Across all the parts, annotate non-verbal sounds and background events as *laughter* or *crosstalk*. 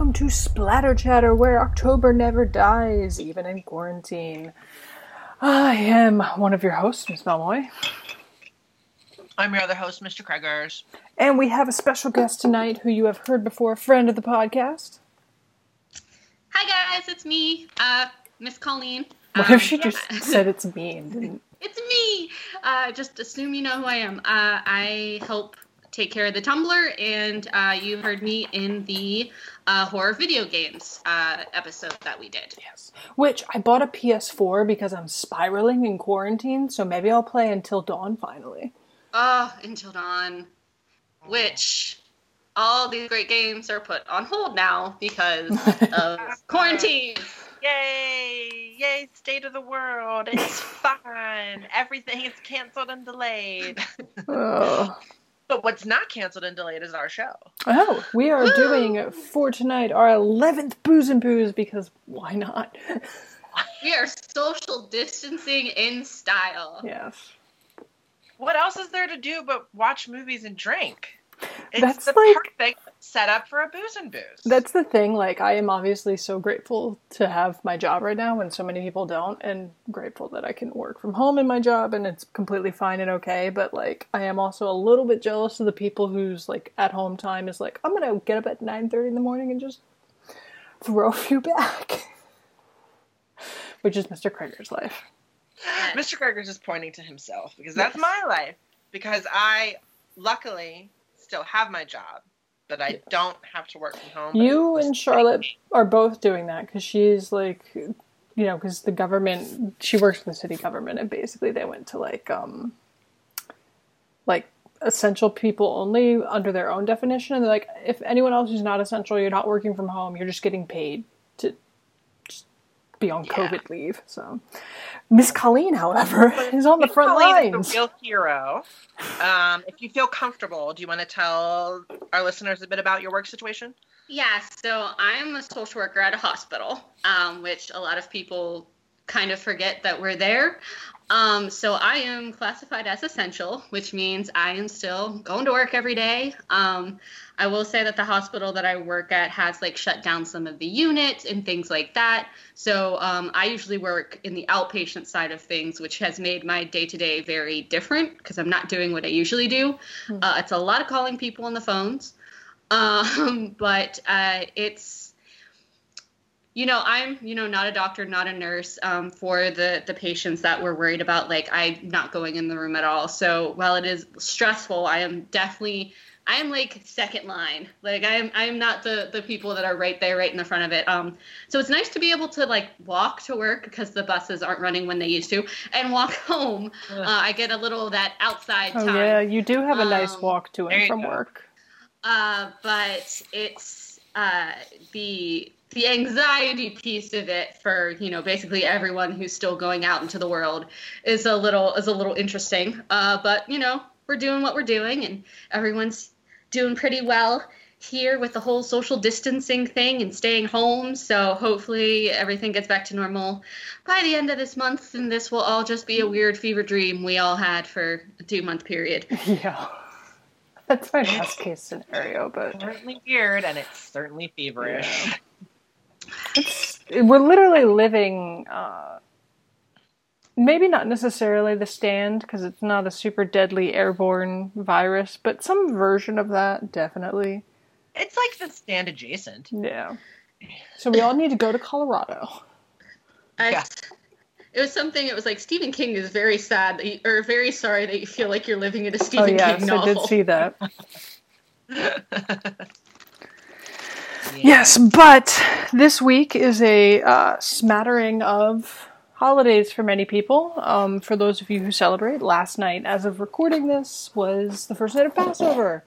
welcome to Splatter Chatter, where October never dies, even in quarantine. I am one of your hosts, Miss Malloy, I'm your other host, Mr. Kreggers. and we have a special guest tonight who you have heard before, a friend of the podcast. Hi guys, it's me, uh, Miss Colleen. What Um, if she yeah. just said it's me and didn't? *laughs* It's me. Uh, just assume you know who I am. Uh, I help take care of the Tumblr, and uh, you heard me in the uh, horror video games uh, episode that we did. Yes. Which I bought a PS4 because I'm spiraling in quarantine, so maybe I'll play until dawn finally. Oh, Until Dawn, which all these great games are put on hold now because *laughs* of quarantine. Yay! Yay, state of the world. It's *laughs* fine. Everything is canceled and delayed. oh. But what's not canceled and delayed is our show. Oh, we are doing for tonight our 11th Booze and Booze because why not? *laughs* We are social distancing in style. yes. What else is there to do but watch movies and drink? It's That's the like- perfect setup for a booze and booze. That's the thing. Like, I am obviously so grateful to have my job right now when so many people don't, and grateful that I can work from home in my job and it's completely fine and okay. But, like, I am also a little bit jealous of the people whose, like, at home time is like, I'm gonna get up at 9.30 in the morning and just throw *laughs* a few back. Which is Mr. Krieger's life. *gasps* Mr. Kreger's just pointing to himself because that's my life. Because I, luckily, still have my job, but I don't have to work from home. You and Charlotte are both doing that because she's like, you know, because the government, she works for the city government, and basically they went to like, um, like essential people only under their own definition, and they're like, if anyone else is not essential, you're not working from home, you're just getting paid be on Yeah. COVID leave. So, Miss Colleen, however, is on the Miss front Colleen is lines. the real hero. Um, if you feel comfortable, do you want to tell our listeners a bit about your work situation? Yeah, so I'm a social worker at a hospital, um, which a lot of people kind of forget that we're there. Um, so I am classified as essential, which means I am still going to work every day. Um, I will say that the hospital that I work at has like shut down some of the units and things like that. So um, I usually work in the outpatient side of things, which has made my day to day very different because I'm not doing what I usually do. Uh, it's a lot of calling people on the phones. *laughs* Um, but uh, it's, you know, I'm, you know, not a doctor, not a nurse. Um, for the the patients that we're worried about, like I'm not going in the room at all. So while it is stressful, I am definitely. I am like second line. Like I am I am not the the people that are right there right in the front of it. Um so it's nice to be able to like walk to work because the buses aren't running when they used to and walk *laughs* home. Uh, I get a little of that outside Oh time. yeah, you do have a nice Um, walk to and from go. work. Uh, but it's uh, the the anxiety piece of it for you know basically everyone who's still going out into the world is a little is a little interesting. Uh, but you know we're doing what we're doing and everyone's doing pretty well here with the whole social distancing thing and staying home. So hopefully everything gets back to normal by the end of this month, and this will all just be a weird fever dream we all had for a two month period. *laughs* Yeah. That's my best case scenario, but it's certainly weird and it's certainly feverish. It's we're literally living uh maybe not necessarily the stand because it's not a super deadly airborne virus, but some version of that definitely. It's like the stand adjacent. Yeah. So we all need to go to Colorado. I, Yeah. It was something. It was like Stephen King is very sad that you, or very sorry that you feel like you're living in a Stephen Oh Stephen yes, King I did see that. *laughs* Yes, but this week is a uh, smattering of holidays for many people. Um, for those of you who celebrate, last night, as of recording this, was the first night of Passover.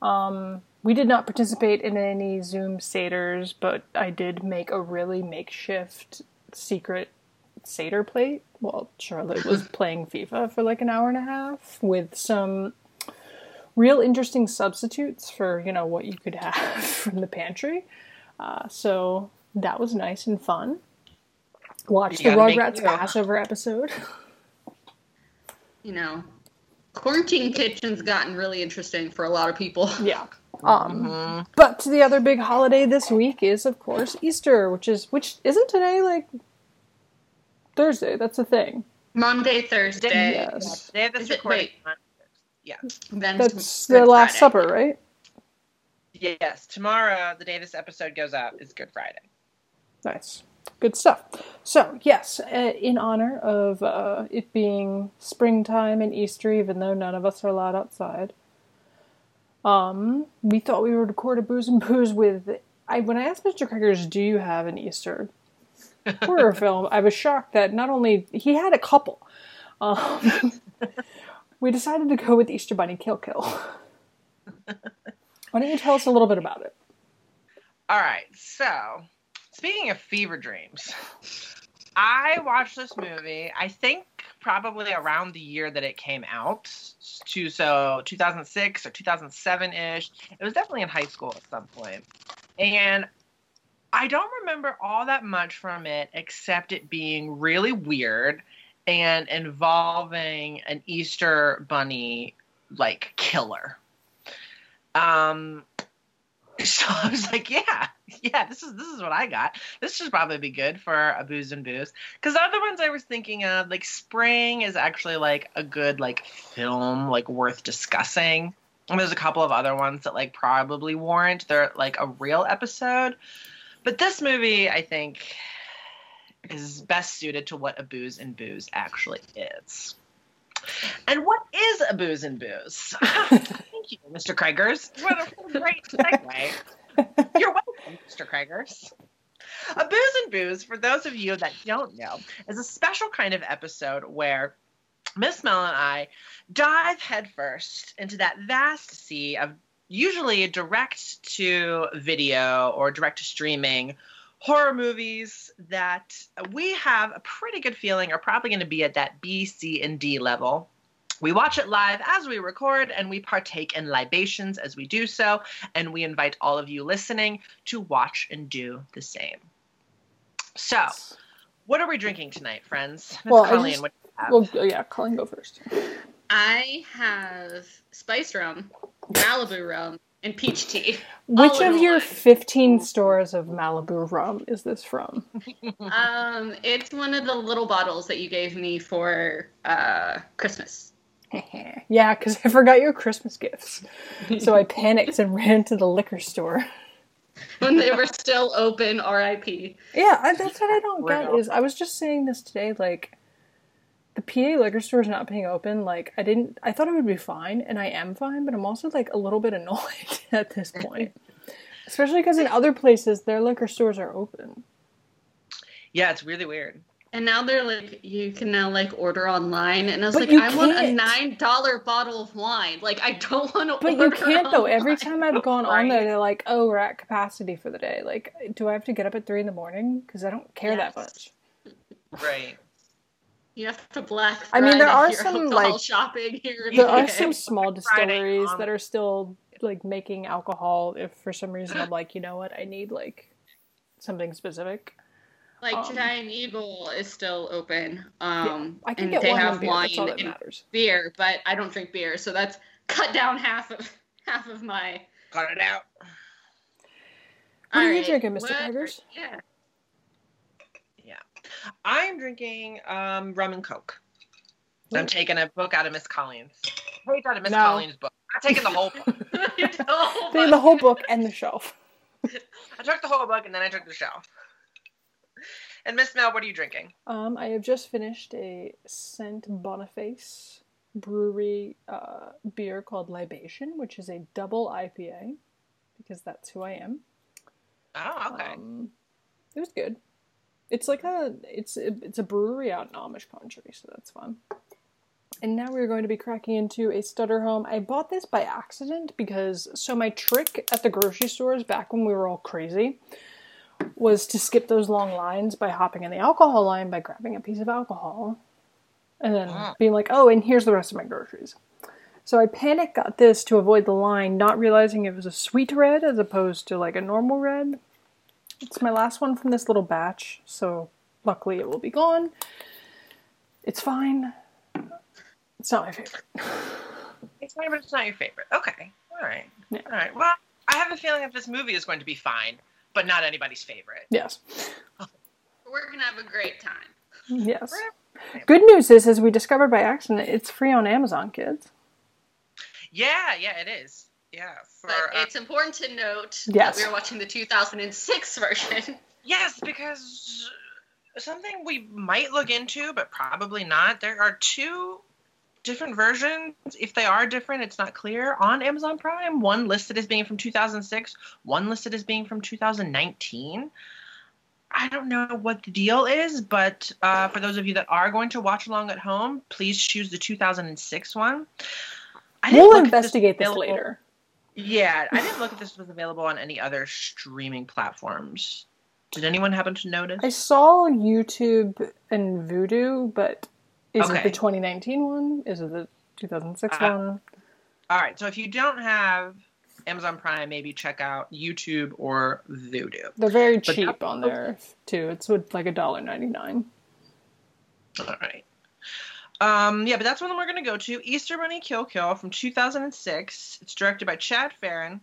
Um, we did not participate in any Zoom Seders, but I did make a really makeshift secret Seder plate while Charlotte was *laughs* playing FIFA for like an hour and a half with some real interesting substitutes for you know what you could have *laughs* from the pantry. Uh, so that was nice and fun. Watch the You gotta Rugrats. Passover episode. *laughs* You know, quarantine kitchen's gotten really interesting for a lot of people. *laughs* Yeah, Um, Mhm. but the other big holiday this week is, of course, Easter, which is which isn't today like Thursday. That's a thing. Monday, Thursday. Yes. Today of this Is it- recording. wait. Yes. Then That's Good the Last Friday. Supper, right? Yes. Tomorrow, the day this episode goes up, is Good Friday. Nice. Good stuff. So, yes, uh, in honor of uh, it being springtime and Easter, even though none of us are allowed outside, um, we thought we would record a booze and booze with. I when I asked Mr. Crackers, "Do you have an Easter *laughs* horror film?" I was shocked that not only he had a couple. Um, *laughs* we decided to go with Easter Bunny Kill Kill. Why don't you tell us a little bit about it? All right. So, speaking of fever dreams, I watched this movie. I think probably around the year that it came out, to so 2006 or 2007 ish. It was definitely in high school at some point, and I don't remember all that much from it except it being really weird and involving an Easter bunny like killer. Um, *laughs* so I was like, yeah, yeah, this is this is what I got. This should probably be good for a booze and booze. Because the other ones I was thinking of, like Spring, is actually like a good like film, like worth discussing. And there's a couple of other ones that like probably warrant they're like a real episode. But this movie, I think, is best suited to what a booze and booze actually is. And what is a booze and booze? *laughs* Thank you, Mr. Kraggers. What a, great segue. *laughs* You're welcome, Mr. Kraggers. A booze and booze, for those of you that don't know, is a special kind of episode where Miss Mel and I dive headfirst into that vast sea of usually direct to video or direct to streaming horror movies that we have a pretty good feeling are probably going to be at that B, C, and D level. We watch it live as we record, and we partake in libations as we do so, and we invite all of you listening to watch and do the same. So, what are we drinking tonight, friends? Miss Well, I Colleen, just- what do you have? Well, yeah, Colin, go first. I have spice rum, Malibu rum, and peach tea. *laughs* Which of your one. 15 stores of Malibu rum is this from? *laughs* Um, it's one of the little bottles that you gave me for uh, Christmas. *laughs* yeah, because I forgot your Christmas gifts. So I panicked and ran to the liquor store. when they were still open. R.I.P. Yeah, I, that's what I don't get is I was just saying this today, like the PA liquor store is not being open. Like I didn't, I thought it would be fine, and I am fine, but I'm also like a little bit annoyed *laughs* at this point, especially because in other places their liquor stores are open. Yeah, it's really weird. And now they're like, you can now like order online, and I was But like, you I want a nine dollar bottle of wine. Like, I don't want to. But you can't though. Every time I've *laughs* gone on there, they're like, "Oh, we're at capacity for the day." Like, do I have to get up at three in the morning? Because I don't care that much. Right. You have to black. I mean, there are some, alcohol like- shopping here. in There the are UK. some small *laughs* Friday distilleries on- that are still like making alcohol. If for some reason I'm like, you know what, I need like something specific. like um, Giant Eagle is still open. Um, I can and get they wine have beer. wine That's all that and matters. beer, but I don't drink beer, so that's *laughs* cut down half of half of my. Cut it out. What are you drinking, Mr. what- Tigers? Yeah. I'm drinking um, rum and coke. I'm taking a book out of Miss Collins. Page out of Miss No. Collins' book. I'm taking the whole book. *laughs* *laughs* Oh, They- the whole book and the shelf. *laughs* I took the whole book and then I took the shelf. And Miss Mel, what are you drinking? Um, I have just finished a Saint Boniface brewery uh, beer called Libation, which is a double IPA, because that's who I am. Oh, okay. Um, it was good. It's like a it's it's a brewery out in Amish country, so that's fun. And now we're going to be cracking into a Sutter Home. I bought this by accident because so my trick at the grocery stores back when we were all crazy was to skip those long lines by hopping in the alcohol line by grabbing a piece of alcohol and then Ah. being like, "Oh, and here's the rest of my groceries." So I panic got this to avoid the line, not realizing it was a sweet red as opposed to like a normal red. It's my last one from this little batch, so luckily it will be gone. It's fine. It's not my favorite. It's fine, but it's not your favorite. Okay. All right. Yeah. All right. Well, I have a feeling that this movie is going to be fine, but not anybody's favorite. Yes. We're gonna have a great time. Yes. Good news is, as we discovered by accident, it's free on Amazon, kids. Yeah, yeah, it is. Yeah, for, But uh, it's important to note Yes. that we are watching the 2006 version. *laughs* yes, because something we might look into, but probably not. There are two different versions. If they are different, it's not clear on Amazon Prime. One listed as being from 2006, one listed as being from 2019. I don't know what the deal is, but uh, for those of you that are going to watch along at home, please choose the 2006 one. I We'll look if this investigate this later. Yeah, I didn't look if this was available on any other streaming platforms. Did anyone happen to notice? I saw YouTube and Vudu, but is it the 2019 one? Is it the 2006 Uh, one? All right, so if you don't have Amazon Prime, maybe check out YouTube or Vudu. They're very but cheap on there too. It's with like a dollar ninety nine. All right. Um, yeah, but that's one them we're going to go to. Easter Bunny Kill Kill from 2006. It's directed by Chad Ferrin.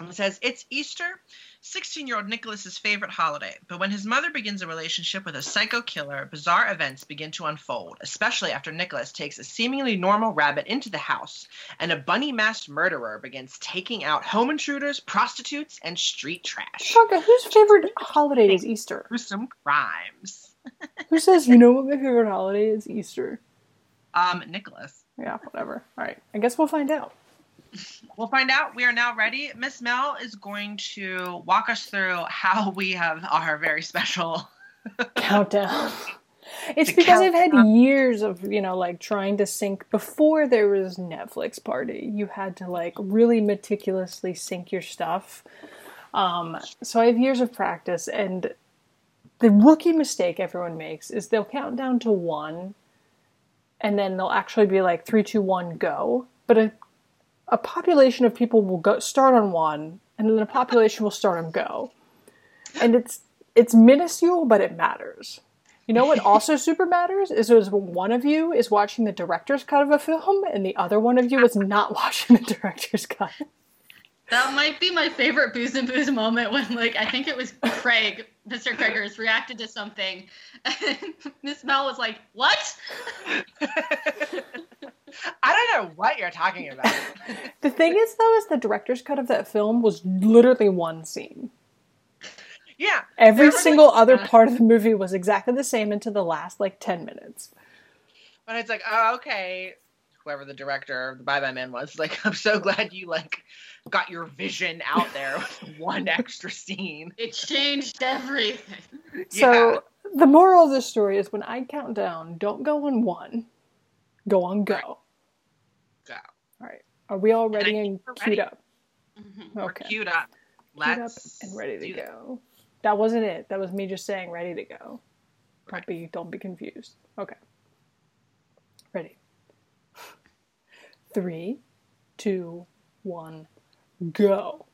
And it says, It's Easter, 16 year old Nicholas's favorite holiday. But when his mother begins a relationship with a psycho killer, bizarre events begin to unfold, especially after Nicholas takes a seemingly normal rabbit into the house and a bunny masked murderer begins taking out home intruders, prostitutes, and street trash. Shaka, whose favorite holiday is Easter? Gruesome crimes. Who says you know what my favorite holiday is? Easter. Um, Nicholas. Yeah, whatever. All right, I guess we'll find out. We'll find out. We are now ready. Miss Mel is going to walk us through how we have our very special. *laughs* Countdown. It's The because I've had years of, you know, like trying to sync before there was Netflix party. You had to like really meticulously sync your stuff. Um, so I have years of practice and the rookie mistake everyone makes is they'll count down to one and then they'll actually be like three, two, one, go. But a a population of people will go start on one and then a population will start on go. And it's it's minuscule, but it matters. You know what also *laughs* super matters is is one of you is watching the director's cut of a film and the other one of you is not *laughs* watching the director's cut. That might be my favorite Booze and Booze moment when, like, I think it was Craig, Mr. Craigers, reacted to something, and *laughs* Miss Mel was like, "What?" I don't know what you're talking about. *laughs* The thing is though is the director's cut of that film was literally one scene. yeah. Every single like, other uh, part of the movie was exactly the same until the last like 10 minutes. But it's like, oh, okay. Whoever the director of the Bye Bye Man was, *laughs* like, I'm so glad you like got your vision out there *laughs* with one extra scene. It changed everything. *laughs* So the moral of this story is when I count down, don't go on one, go on go. Go. All right. Are we all ready I and queued ready. up? Mhm. We're Okay. queued up. Queued up and ready to go. That wasn't it. That was me just saying ready to go. Don't be don't be confused. Okay. Ready. Three, two, one, go.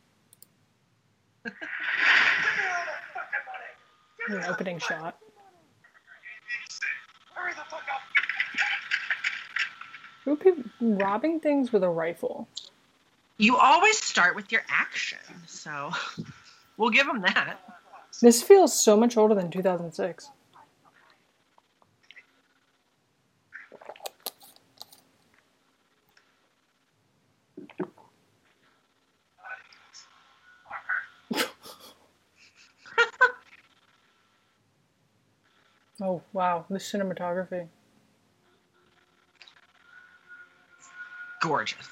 An opening shot. Who are people robbing things with a rifle? You always start with your action, so *laughs* we'll give them that. This feels so much older than 2006. Oh, wow. The cinematography. Gorgeous.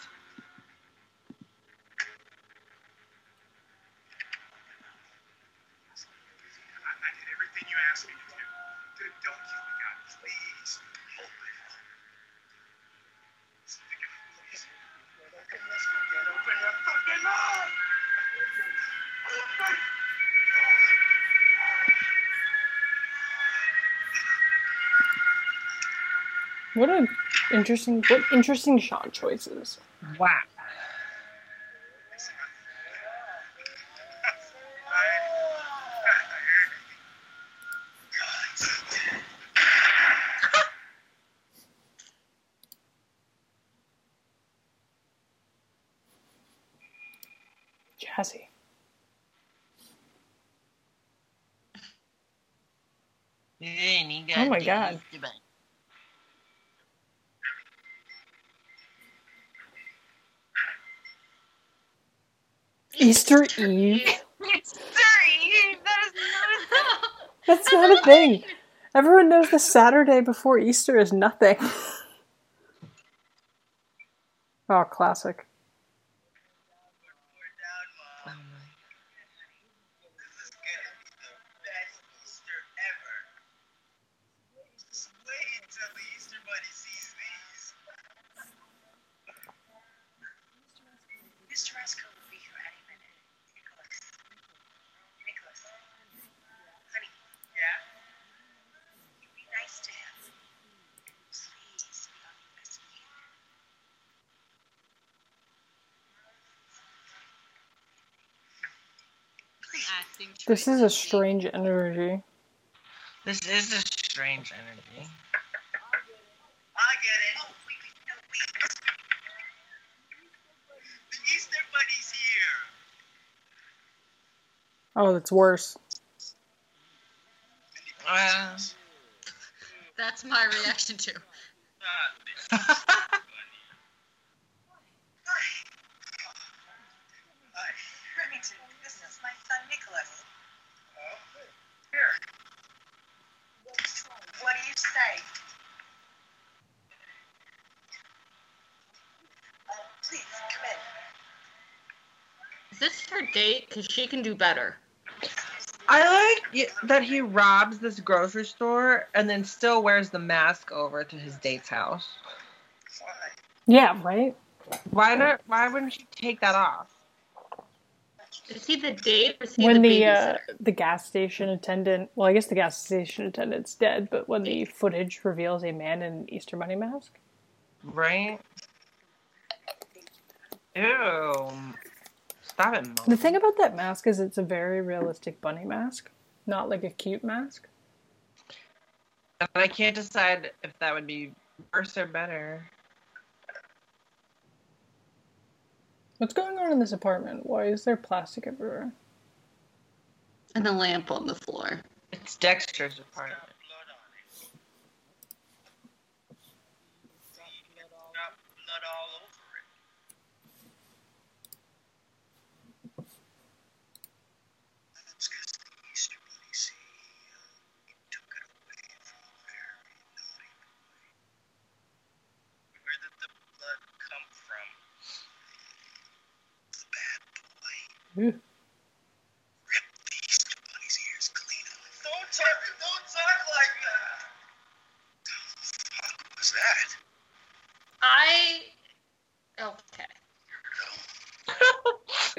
What an interesting what interesting shot choices. Wow. Jazzy. Oh my God. Easter Eve? Sorry, that is not That's not a thing. Everyone knows the Saturday before Easter is nothing. *laughs* oh, classic. Poor down, Mom. This is gonna be the best Easter ever. Just wait until the Easter Bunny sees these. Mr. Esco will be here any minute. Nicholas. Nicholas. Honey, Yeah? you be nice to him. Please be on your best behavior. Acting This is a strange energy. This is a strange energy. I get it. Oh, wait, wait. The Easter Bunny's here. Oh, that's worse. Uh, That's my reaction to. Ah, the Easter Bunny. Hi. Remington, this is my son Nicholas. Oh, here. What do you say? Uh, please, come in. Is this her date? Because she can do better. I like that he robs this grocery store and then still wears the mask over to his date's house. Yeah, right? Why not? Why wouldn't you take that off? Is he the date or is he When the, the uh, the gas station attendant, well, I guess the gas station attendant's dead, but when the footage reveals a man in an Easter Bunny mask, Right? Ew. Stop it, Mom. the thing about that mask is it's a very realistic bunny mask, not like a cute mask. And I can't decide if that would be worse or better. What's going on in this apartment? Why is there plastic everywhere? and a lamp on the floor. It's Dexter's apartment. Blood on it. Got blood all over it. That's 'cause the Easter Bunny CEO took it away from a very naughty boy. Where did the blood come from? The bad boy. Ooh. Rip the Easter Bunny's ears clean off. Don't talk, don't talk like that. The fuck was that? I. Okay.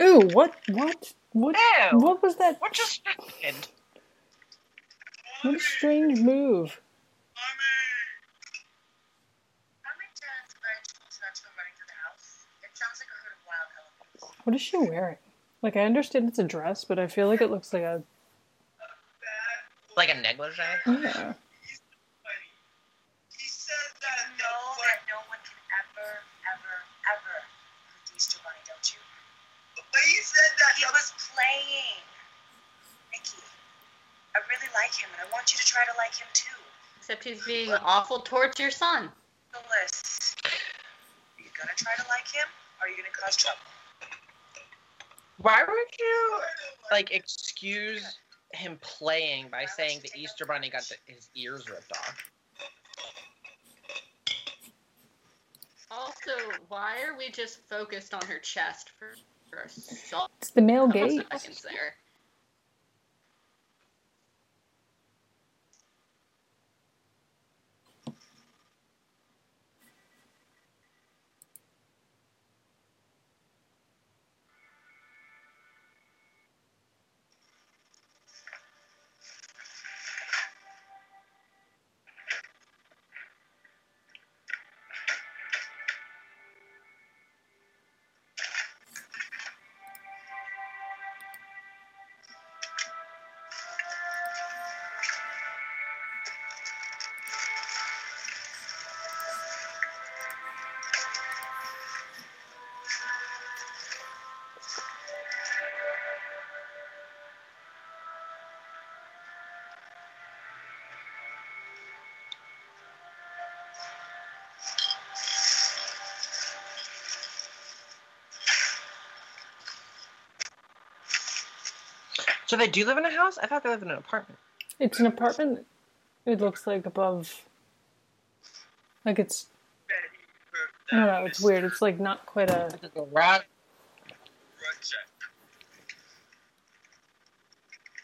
Ooh, what, what, what, Ew. what was that? What just happened? What a strange move. Mommy! Remington's urged not to go running through the house. It sounds like a herd of wild elephants. What is she wearing? Like, I understand it's a dress, but I feel like it looks like a, Like a negligee? yeah. He said that You that no one can ever, ever, ever hurt Easter Bunny, don't you? But he said that He was playing. Nikki, I really like him, and I want you to try to like him too. Except he's being awful towards your son. Nicholas, are you gonna try to like him, or are you gonna cause trouble? Why would you like excuse him playing by saying the Easter Bunny got the, his ears ripped off? Also, why are we just focused on her chest for, for a so- It's the male couple gaze. seconds there? So they do live in a house? I thought they lived in an apartment. It's an apartment. It looks like above. Like it's. Betty heard I don't know. It's weird. It's like not quite a. Like a garage. Rucksack.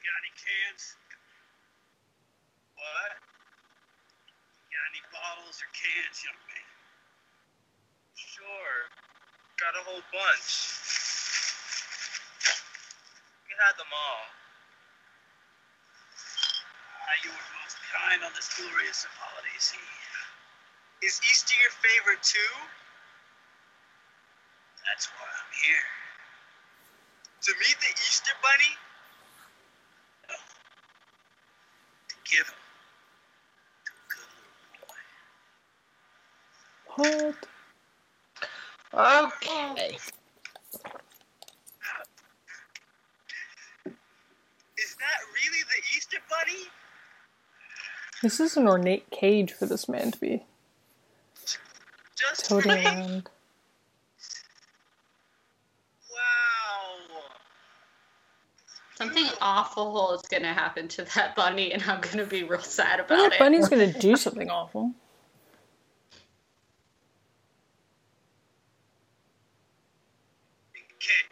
Got any cans? What? Got any bottles or cans, young man? Sure. Got a whole bunch. You had them all. Ah, you were most kind on this glorious of holidays. Is Easter your too? That's why I'm here. To meet the Easter Bunny? No. To give him to a good little boy. What? Okay. Is that really the Easter Bunny? This is an ornate cage for this man to be Just toting around. Wow. Something awful is gonna happen to that bunny, and I'm gonna be real sad Well, about that it. bunny's gonna do *laughs* something awful. Okay.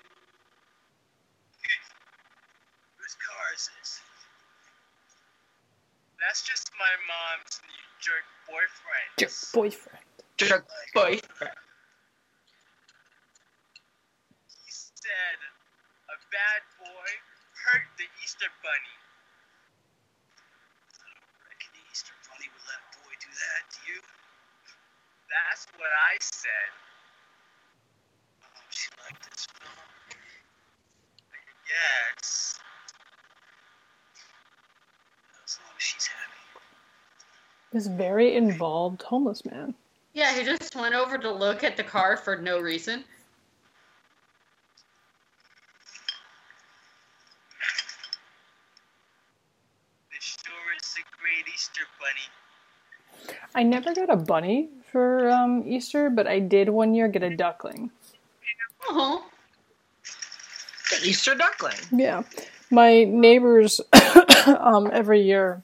Whose car is this? That's just my mom's new jerk boyfriend. Jerk boyfriend. Jerk boyfriend. He said a bad boy hurt the Easter Bunny. I don't reckon the Easter Bunny would let a boy do that to you. That's what I said. Oh, she liked this film. Yes. As long as she's happy. This very involved homeless man. Yeah, he just went over to look at the car for no reason. This sure is a great Easter Bunny. I never got a bunny for um, Easter, but I did one year get a duckling. Oh, The Easter duckling. Yeah, my neighbors *coughs* um, every year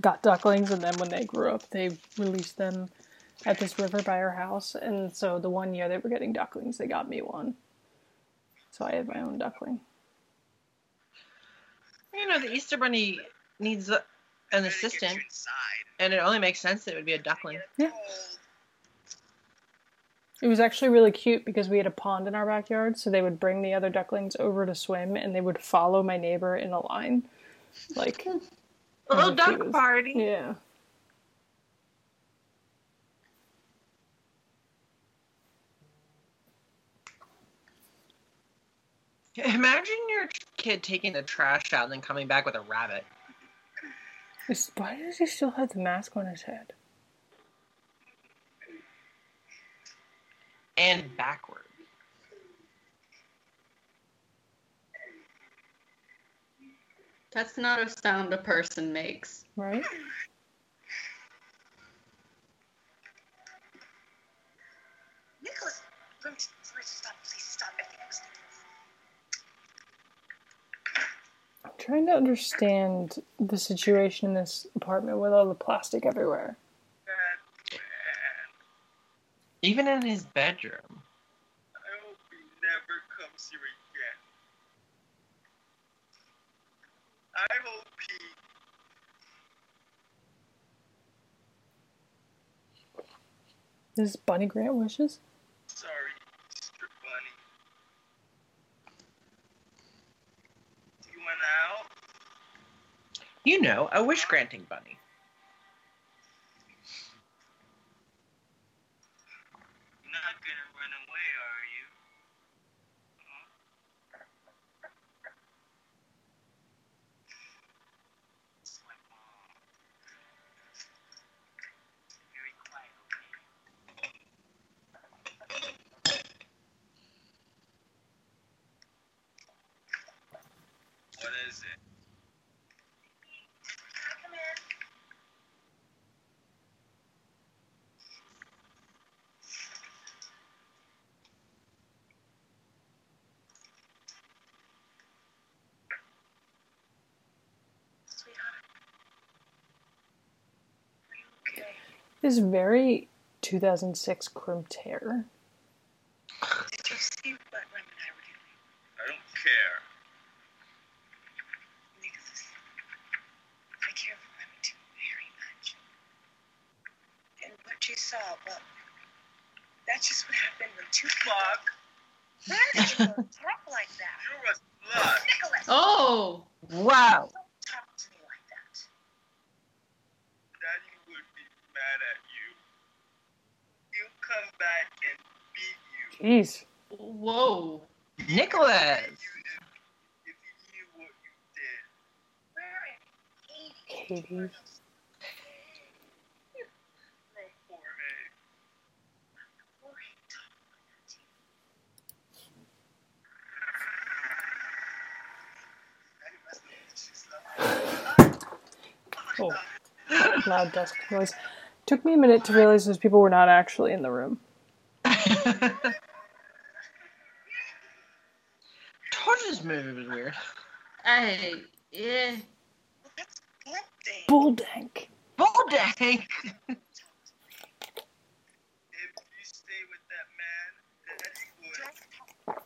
got ducklings, and then when they grew up, they released them at this river by our house. And so the one year they were getting ducklings, they got me one. So I had my own duckling. You know, the Easter Bunny needs a, an assistant, and it only makes sense that it would be a duckling. Yeah. It was actually really cute because we had a pond in our backyard, so they would bring the other ducklings over to swim, and they would follow my neighbor in a line, like A *laughs* little As if he duck was- party. yeah. Imagine your kid taking the trash out and then coming back with a rabbit. Why does he still have the mask on his head? And backward. that's not a sound a person makes. Right? Nicholas, please, please stop, please stop. I think I was thinking. I'm trying to understand the situation in this apartment with all the plastic everywhere. Bad. Even in his bedroom. I hope he never comes here again. I hope he. This is Bunny Grant wishes? Sorry, Mr. Bunny. You went out? You know, a wish granting bunny. You're not gonna run away, are you? Huh? It's my mom. Very quiet, okay? What is it? Come in. Is very 2006 crimped hair. Did you see what Rem and I were doing? I don't care. Nicholas, I care for Rem too very much. And what you saw, well, that's just what happened when two people. Fuck. Where did you go talk like that? You're a slut. Nicholas, Oh, Wow. don't talk to me like that. Daddy would be mad at you. He'll come back and beat you. Jeez. whoa. Nicholas. You if, if he knew what you did. Where in Katie. From Jorge. Jorge talk like that to you? Daddy must know that she's not. Oh, loud desk noise. Took me a minute to realize those people were not actually in the room. *laughs* Told you this movie was weird. I yeah. Well, that's one thing. Bulldank. Bull dang. If you stay with that man, Daddy would. Don't talk.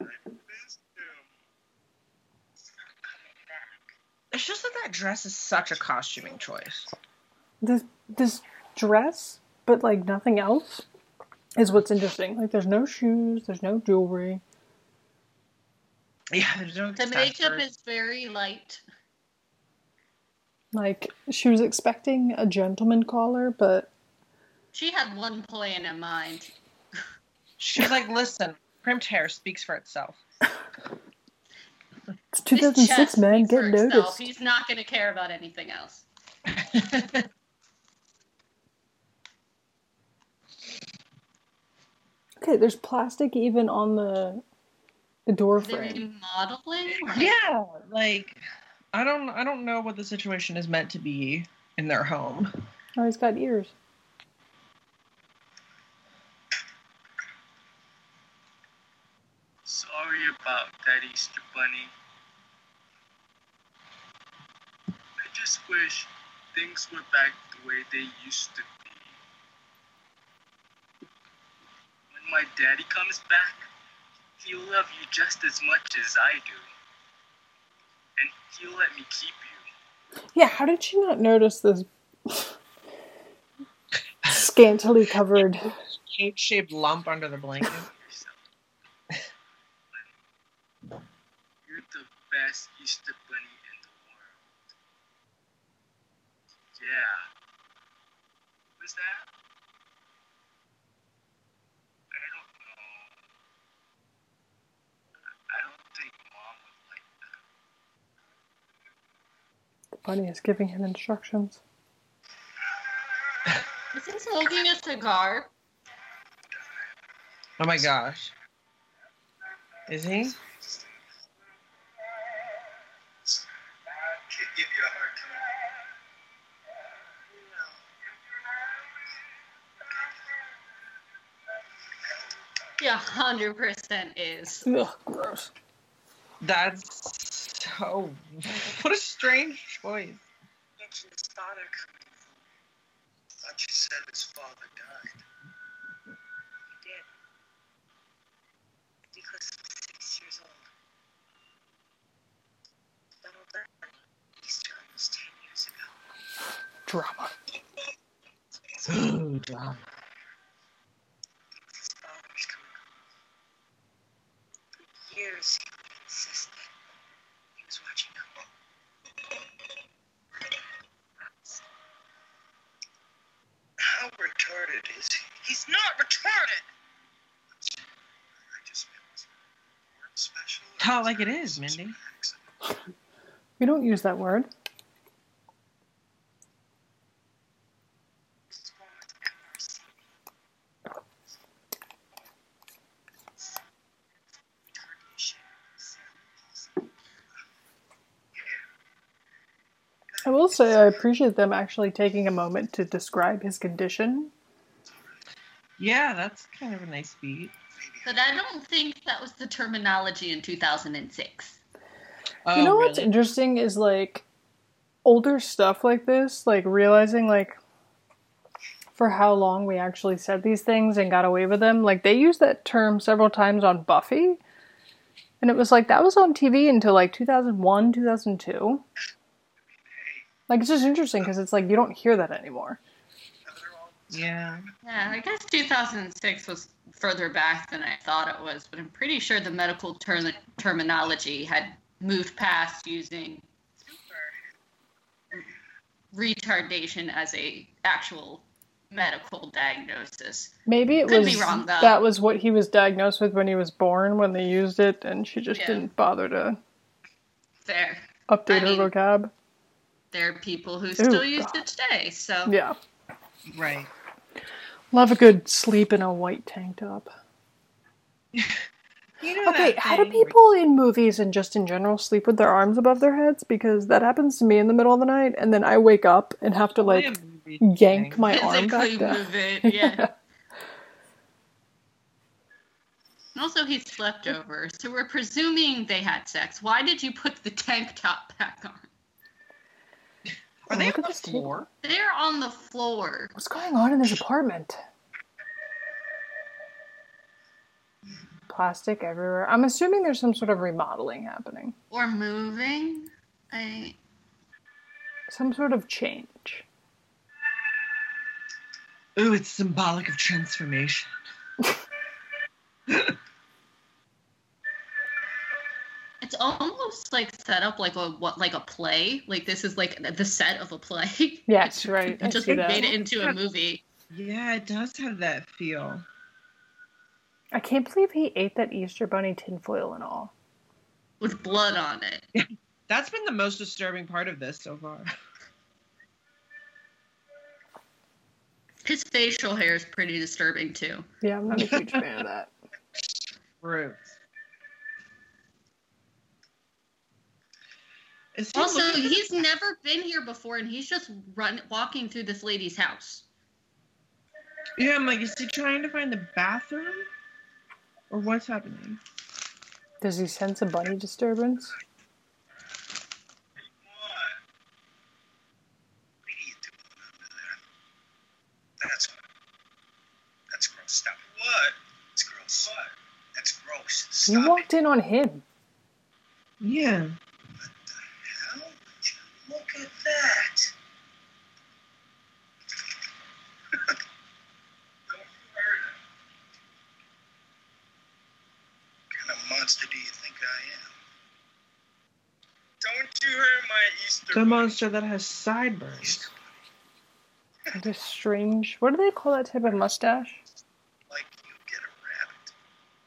I miss him. It's not coming back. It's just that that dress is such a costuming choice. This this dress, but like nothing else, is what's interesting. Like there's no shoes, there's no jewelry. Yeah, there's no The makeup is very light. Like she was expecting a gentleman caller, but She had one plan in mind. She's like, listen, crimped hair speaks for itself. it's 2006, man. speaks for Get itself. noticed. He's not going to care about anything else. *laughs* Okay, there's plastic even on the the door They're frame. modeling. Yeah, like I don't I don't know what the situation is meant to be in their home. Oh, he's got ears. Sorry about that, Easter Bunny. I just wish things were back the way they used to be. When my daddy comes back, he'll love you just as much as I do. And he'll let me keep you. Yeah, how did she not notice this scantily covered? Cake shaped lump under the blanket. *laughs* You're the best Easter bunny in the world. Yeah. What's that? I don't know. I don't think mom would like that. Bunny is giving him instructions. *laughs* Is he smoking a cigar? Oh my gosh. Is he? Can't give you a hard time. Yeah, hundred percent is. Ugh, gross. That's so *laughs* what a strange choice. Mentioned his father coming home. Thought you said his father died. He did. Nicholas was six years old. Donald Easter almost ten years ago. Drama. *gasps* Drama. Thinks his father's coming home. For years he insisted he was watching home. How retarded is he? He's not retarded! I just meant word special. Tell it like it is, Mindy. We don't use that word. This woman's never seen me. Retardation, cerebral palsy. I will say I appreciate them actually taking a moment to describe his condition. Yeah, that's kind of a nice beat. But I don't think that was the terminology in 2006. Oh, you know what's really? interesting is like older stuff like this, like realizing like for how long we actually said these things and got away with them. Like they used that term several times on Buffy. And it was like that was on TV until like 2001, 2002. Like it's just interesting because it's like you don't hear that anymore. Yeah. Yeah, I guess 2006 was further back than I thought it was, but I'm pretty sure the medical term- terminology had moved past using retardation as a actual medical diagnosis. Maybe it Could was be wrong, though. that was what he was diagnosed with when he was born when they used it and she just Yeah. didn't bother to Fair. update I her mean- vocab. There are people who still use God. it today, so Yeah. Right. Love a good sleep in a white tank top. *laughs* You know Okay, how do people in movies and just in general sleep with their arms above their heads? Because that happens to me in the middle of the night, and then I wake up and have to like yank my *laughs* arm back down. it. *laughs* Yeah. Also, he slept over, so we're presuming they had sex. Why did you put the tank top back on? Are they oh, on the this table. floor? They're on the floor. What's going on in this apartment? Plastic everywhere. I'm assuming there's some sort of remodeling happening. Or moving. I Some sort of change. Ooh, it's symbolic of transformation. *laughs* almost like set up like a what like a play. Like this is like the set of a play. *laughs* Yes, right. I It just see that. made it into a movie. Yeah, it does have that feel. I can't believe he ate that Easter bunny tinfoil and all. with blood on it. *laughs* That's been the most disturbing part of this so far. His facial hair is pretty disturbing too. Yeah, I'm not a huge fan of that. *laughs* Roots. Is he Also, looking- he's never been here before, and he's just run walking through this lady's house. Yeah, I'm like, is he trying to find the bathroom? Or what's happening? Does he sense a bunny disturbance? What? What are you doing over there? That's that's gross. Stop. What? It's gross. What? That's gross. You walked it. in on him. Yeah. What the hell? Look at that. Don't hurt him. What kind of monster do you think I am? Don't you hurt my Easter The monster that has sideburns. This strange. What do they call that type of mustache? like you get a rabbit.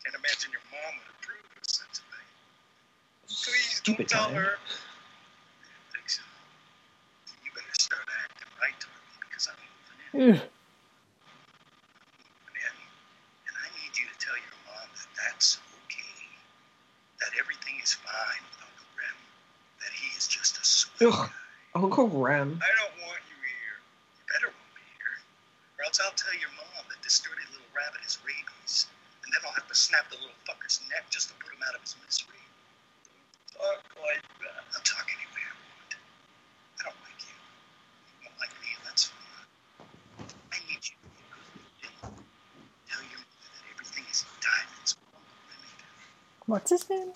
Can't imagine your mom would approve of such a thing. Please Stupid don't tell time. her. I think so. You better start acting right toward me because I'm moving in. Ugh. moving in. And I need you to tell your mom that that's okay. That everything is fine with Uncle Rem. That he is just a sweet Ugh. Uncle Rem. I don't want you here. You better won't be here. Or else I'll tell your mom that this dirty little rabbit has rabies. And then I'll have to snap the little fucker's neck just to put him out of his misery. Don't talk like that. I'll talk any way I want. I don't like you. You don't like me, and that's fine. I need you to be a good little. Tell your mother that everything is diamonds. What's his name?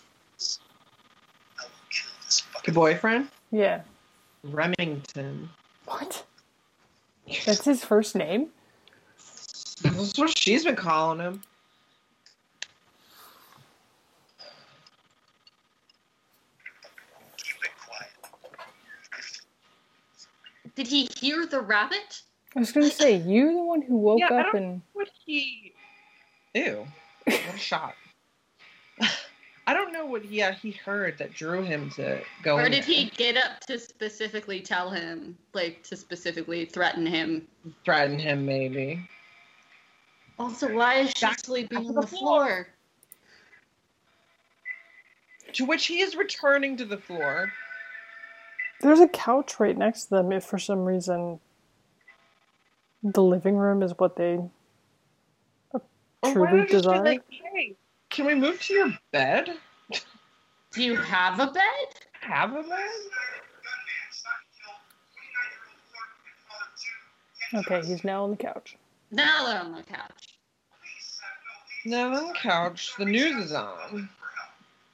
I will kill this Your fucking boyfriend? Yeah. Remington. What? That's his first name? That's what she's been calling him. Keep it quiet. Did he hear the rabbit? I was gonna say, you the one who woke Yeah, I up don't- and. What he. Ew. What a shot. I what he, uh, he heard that drew him to go Or did there. he get up to specifically tell him, like to specifically threaten him? threaten him, maybe. Also, why is she Back- sleeping on the the floor? To which he is returning to the floor. There's a couch right next to them if for some reason the living room is what they truly not desire. like, hey, can we move to your bed? Do you have a bed? Have a bed? gunman, son killed 29-year-old Clark and father, too. Okay, he's now on the couch. Now they're on the couch. No, on the couch. The news is on.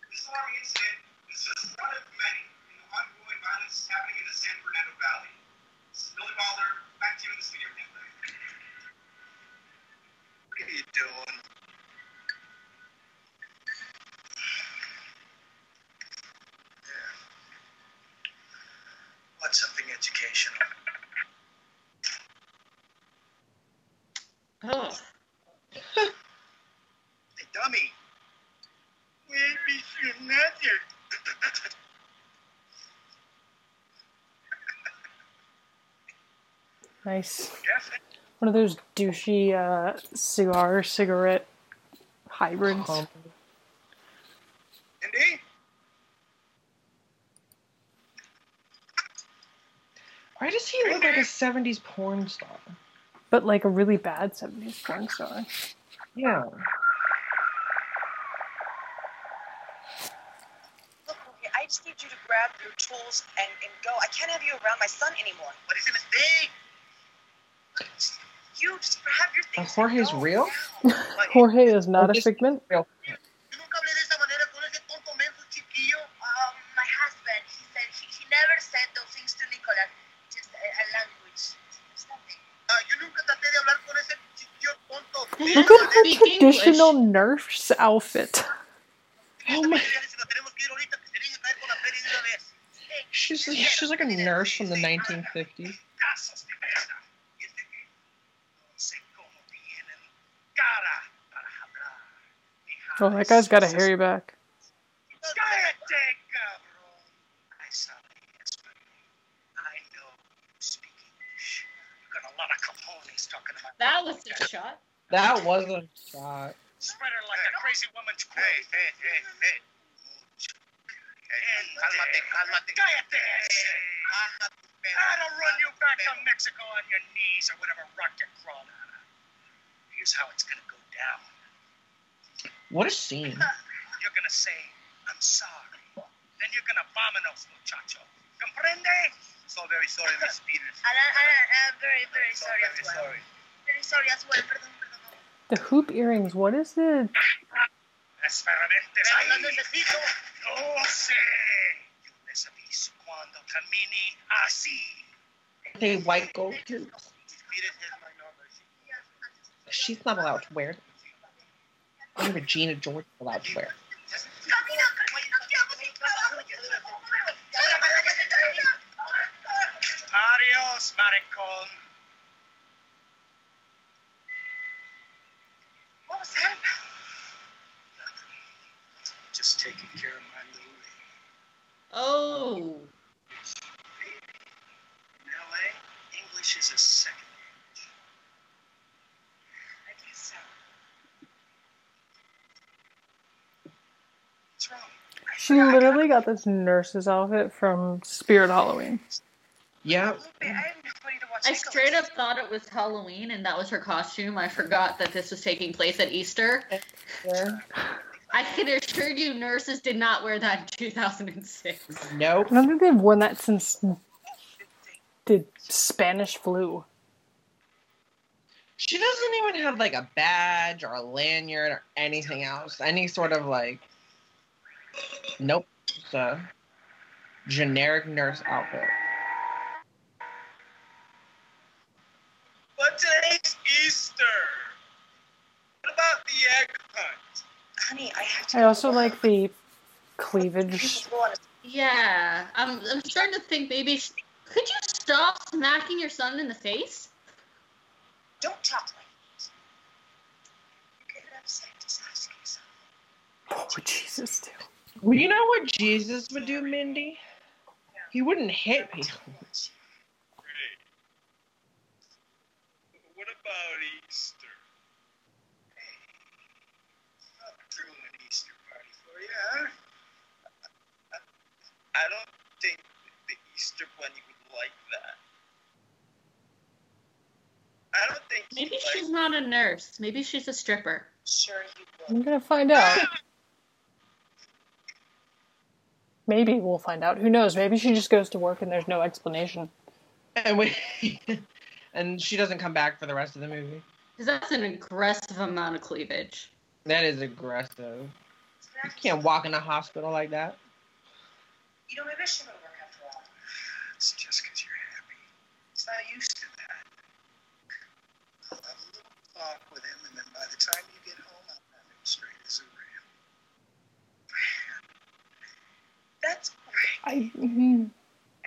This alarming incident is just one of many in the ongoing violence happening in the San Fernando Valley. This is Billy Balder, back to you in the studio. What are you doing? Yeah. What's something educational? Oh, Hey, dummy. Maybe you're not here. Nice. One of those douchey uh, cigar cigarette hybrids. Um, Indy? why does he look like a 70s porn star? But like a really bad 70s porn star. Yeah. Look, okay, I just need you to grab your tools and, and go. I can't have you around my son anymore. What is a mistake? You just grab your things. Jorge's and go real? now. Jorge is not a Just- figment. Yo nunca hablé de esa manera con ese tonto menso chiquillo. Um, my husband, he said he, he never said those things to Nicolas. Just a, a language. Ah, yo nunca traté de hablar con ese chiquillo tonto. Look at her Speak traditional nurse outfit. Oh my. Si la tenemos que ir ahorita, que se deje caer con la feria de una vez. She's, she's like a nurse from the 1950s. Oh, that guy's got a hablar. hairy back. Cállate, cabrón. I sorry, yes, but I know you speak English. You got a lot of cojones talking about that was a shot. That wasn't a shot. spread her like a crazy woman's quilt. Hey, hey, hey, hey. Cálmate, cálmate. Cállate. Cálmate. I'll run you back to Mexico on your knees or whatever rock you crawl out of. Here's how it's gonna go down. What a scene. *laughs* You're gonna say, I'm sorry. Then you're gonna vámonos, muchacho. Comprende? So very sorry, Miss Peters. *laughs* And I, I, I'm very, very So sorry as very well. sorry. Very sorry as well. Perdón, perdón. The hoop earrings, what is it? Las ferramentes ahí. No necesito. Oh, no sé. Yo les aviso cuando camine así. Hey, white gold tooth. Peters is my number. She's not allowed to wear it. Only Regina George is allowed to wear it. Camina, camina, ¿qué hago sin trabajo? Yo no me muevo. Adios, maricón. What was that? Just taking care of my little lady. Oh, In LA, English is a second language. I guess so. What's wrong? She literally got this nurse's outfit from Spirit Halloween. Yep. I am ready to watch I Nicholas. straight up thought it was Halloween and that was her costume. I forgot that this was taking place at Easter. I can assure you, nurses did not wear that in 2006. Nope. I don't think they've worn that since the Spanish flu. She doesn't even have like a badge or a lanyard or anything else. Any sort of like. Nope. It's a generic nurse outfit. But today's Easter. What about the egg hunt? Honey, I have to. I also go. like the cleavage. go on a- Yeah, I'm, I'm starting to think maybe. sh- Could you stop smacking your son in the face? Don't talk like this. You get upset. Just ask yourself. Oh, Jesus, too. Well, you know what Jesus would do, Mindy? He wouldn't hit people. Great. What about Easter? Hey, I'll throw an Easter party for you. I, I don't think the Easter Bunny would like that. I don't think he'd Maybe like she's not a nurse. Maybe she's a stripper. Sure, you will. I'm gonna find out. *laughs* Maybe we'll find out. Who knows? Maybe she just goes to work and there's no explanation. And we, *laughs* and she doesn't come back for the rest of the movie. Because that's an aggressive amount of cleavage. That is aggressive. It's You can't walk in a hospital like that. You know, maybe I shouldn't work after all. It's just because you're happy. It's not used to that. I'll have a little talk with him, and then by the time you get home, I'll have him straight as a rail. That's great. I mhm.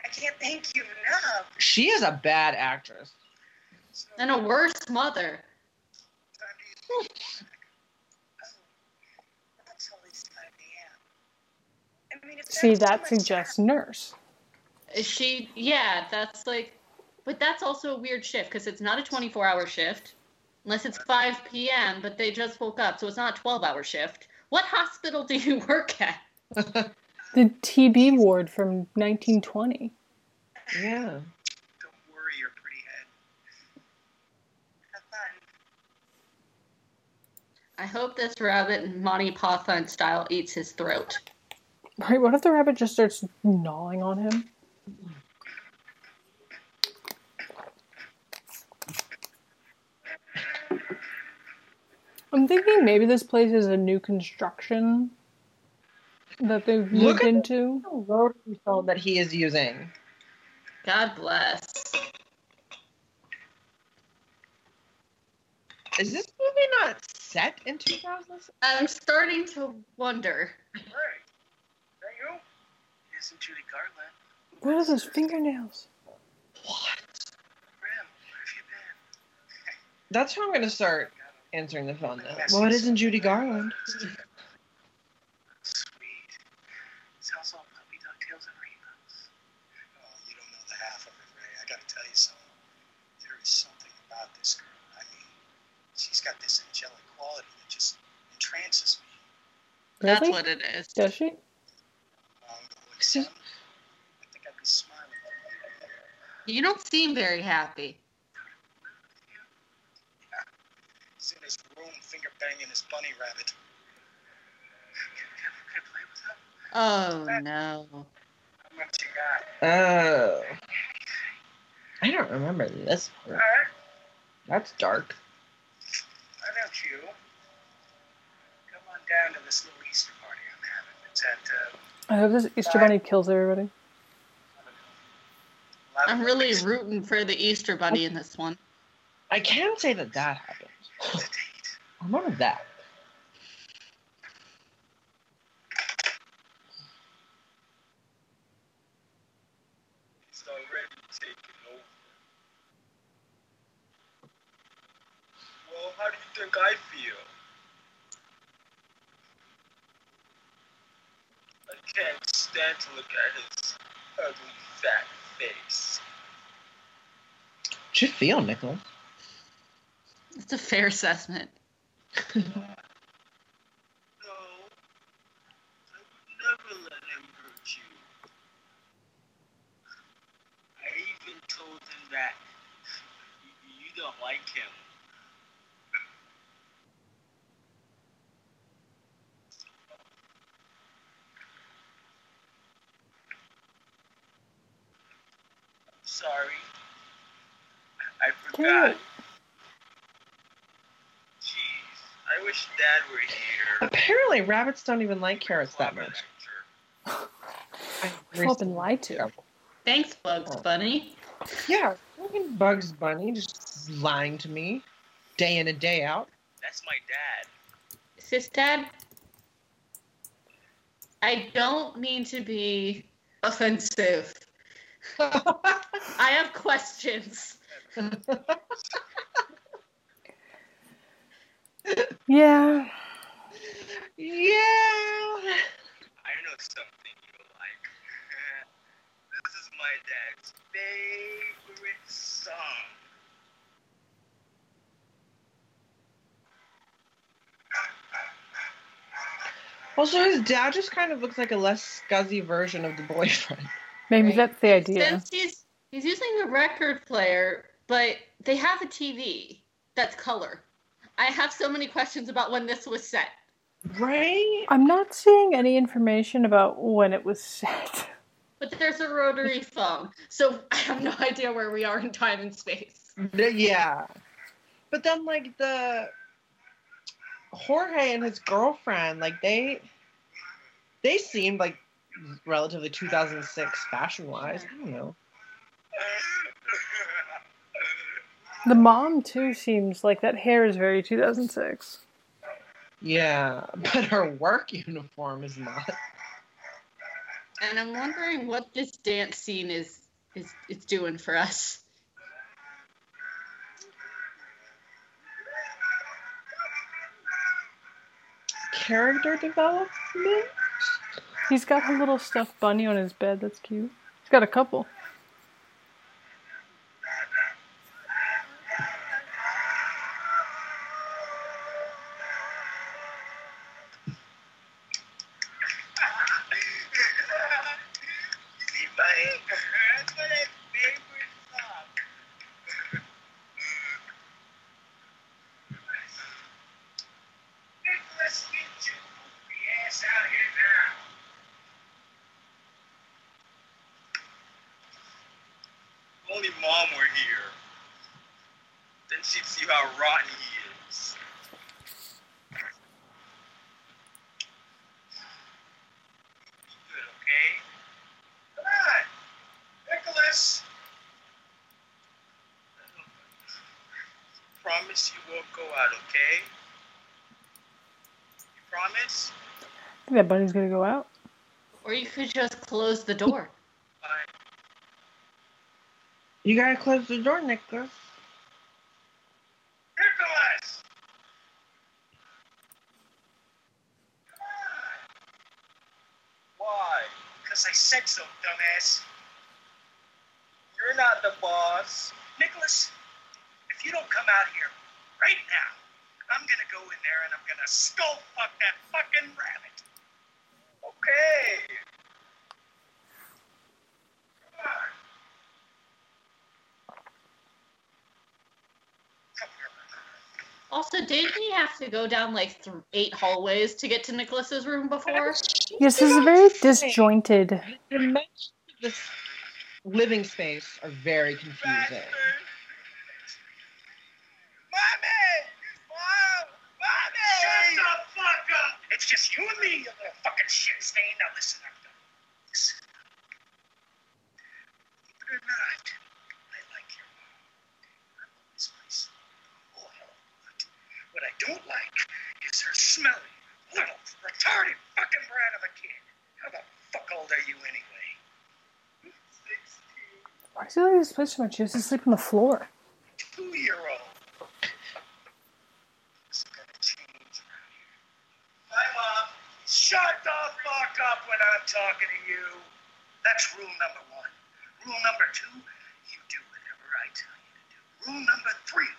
I can't thank you enough. She is a bad actress. So, And a worse mother. time do? Oh, that's always 5 a.m. I mean, if see that suggests time- nurse. Is she? Yeah, that's like. But that's also a weird shift because it's not a 24 hour shift. Unless it's 5 p.m., but they just woke up, so it's not a 12 hour shift. What hospital do you work at? *laughs* The TB ward from 1920. yeah. Don't worry your pretty head. Have fun. I hope this rabbit Monty Python style eats his throat. Right? What if the rabbit just starts gnawing on him? I'm thinking maybe this place is a new construction that they've Look moved at- into. The rotary phone that he is using. God bless. Is this movie not set in 2000? I'm starting to wonder. Hey, that you? Isn't Judy Garland? What are those fingernails? What? Ram, where have you been? That's how I'm going to start answering the phone now. Well, it isn't Judy Garland. Sweet. Sounds all puppy tails and rainbows. Oh, you don't know the half of it, Ray. I gotta tell you something. There is something about this girl. I mean, she's got this angelic quality that just entrances me. That's Really? what it is. Does she? Um, like, son, I think I'd be smiling. You don't seem very happy. *laughs* He's in his room finger banging his bunny rabbit. Can I play with her? Oh no. How you got? Oh. I don't remember this part. Alright. That's dark. Why don't you come on down to this little Easter party I'm having? It's at uh, I hope this Easter Bunny kills everybody. I'm really rooting for the Easter Bunny in this one. I can say that that happened. *laughs* I remember that. It's already taken over. Well, how do you think I feel? I can't stand to look at his ugly fat face. How'd you feel, Nicholas? It's a fair assessment. No, I would never let him hurt you. I even told him that you don't like him. I'm sorry. I forgot. Cute. Jeez, I wish Dad were here. Apparently, rabbits don't even like carrots that much. I've *laughs* been lied to. Thanks, Bugs oh. Bunny. Yeah, fucking Bugs Bunny just lying to me day in and day out. That's my dad. Is this Dad? I don't mean to be offensive. *laughs* I have questions. *laughs* Yeah. Yeah. I know something you like. *laughs* this is my dad's favorite song. Also, his dad just kind of looks like a less scuzzy version of the boyfriend. Maybe Right. that's the idea. Since he's he's using a record player, but they have a TV that's color. I have so many questions about when this was set. Right? I'm not seeing any information about when it was set. But there's a rotary phone, so I have no idea where we are in time and space. Yeah. But then like the Jorge and his girlfriend, like they they seemed like relatively 2006 fashion wise. I don't know. The mom too seems like that hair is very 2006. Yeah, *laughs* but her work uniform is not. And I'm wondering what this dance scene is is is doing for us. Character development? He's got a little stuffed bunny on his bed. That's cute. He's got a couple. See my that's my favorite song. Let's get your goofy ass out here now. If Only mom were here. Then she'd see how rotten he is. Good, okay? Come on, Nicholas. Promise you won't go out, okay? You promise? I think that bunny's gonna go out. Or you could just close the door. You gotta close the door, Nicholas. Nicholas! Why? Because I said so, dumbass. You're not the boss. Nicholas, if you don't come out here right now, I'm gonna go in there and I'm gonna skull fuck that fucking rabbit. Okay. Come on. Come here. Also, didn't he have to go down like th- eight hallways to get to Nicholas's room before? Yes, this is very disjointed. The dimensions of this living space are very confusing. Bastard. Mommy! Mom! Mommy! Shut the fuck up! It's just you and me, you little fucking shit stain. Now listen up, though. Listen. Believe it or not, I like your mom. I love this place. Oh, hell of a lot. What I don't like is her smelly, little, retarded fucking brat of a kid. How the fuck old are you anyway? 16. Why does he like this place so much? He has to sleep on the floor. two-year-old. It's gonna change around here. Hi, Mom. Shut the fuck up when I'm talking to you. That's rule number one. Rule number two, you do whatever I tell you to do. Rule number three,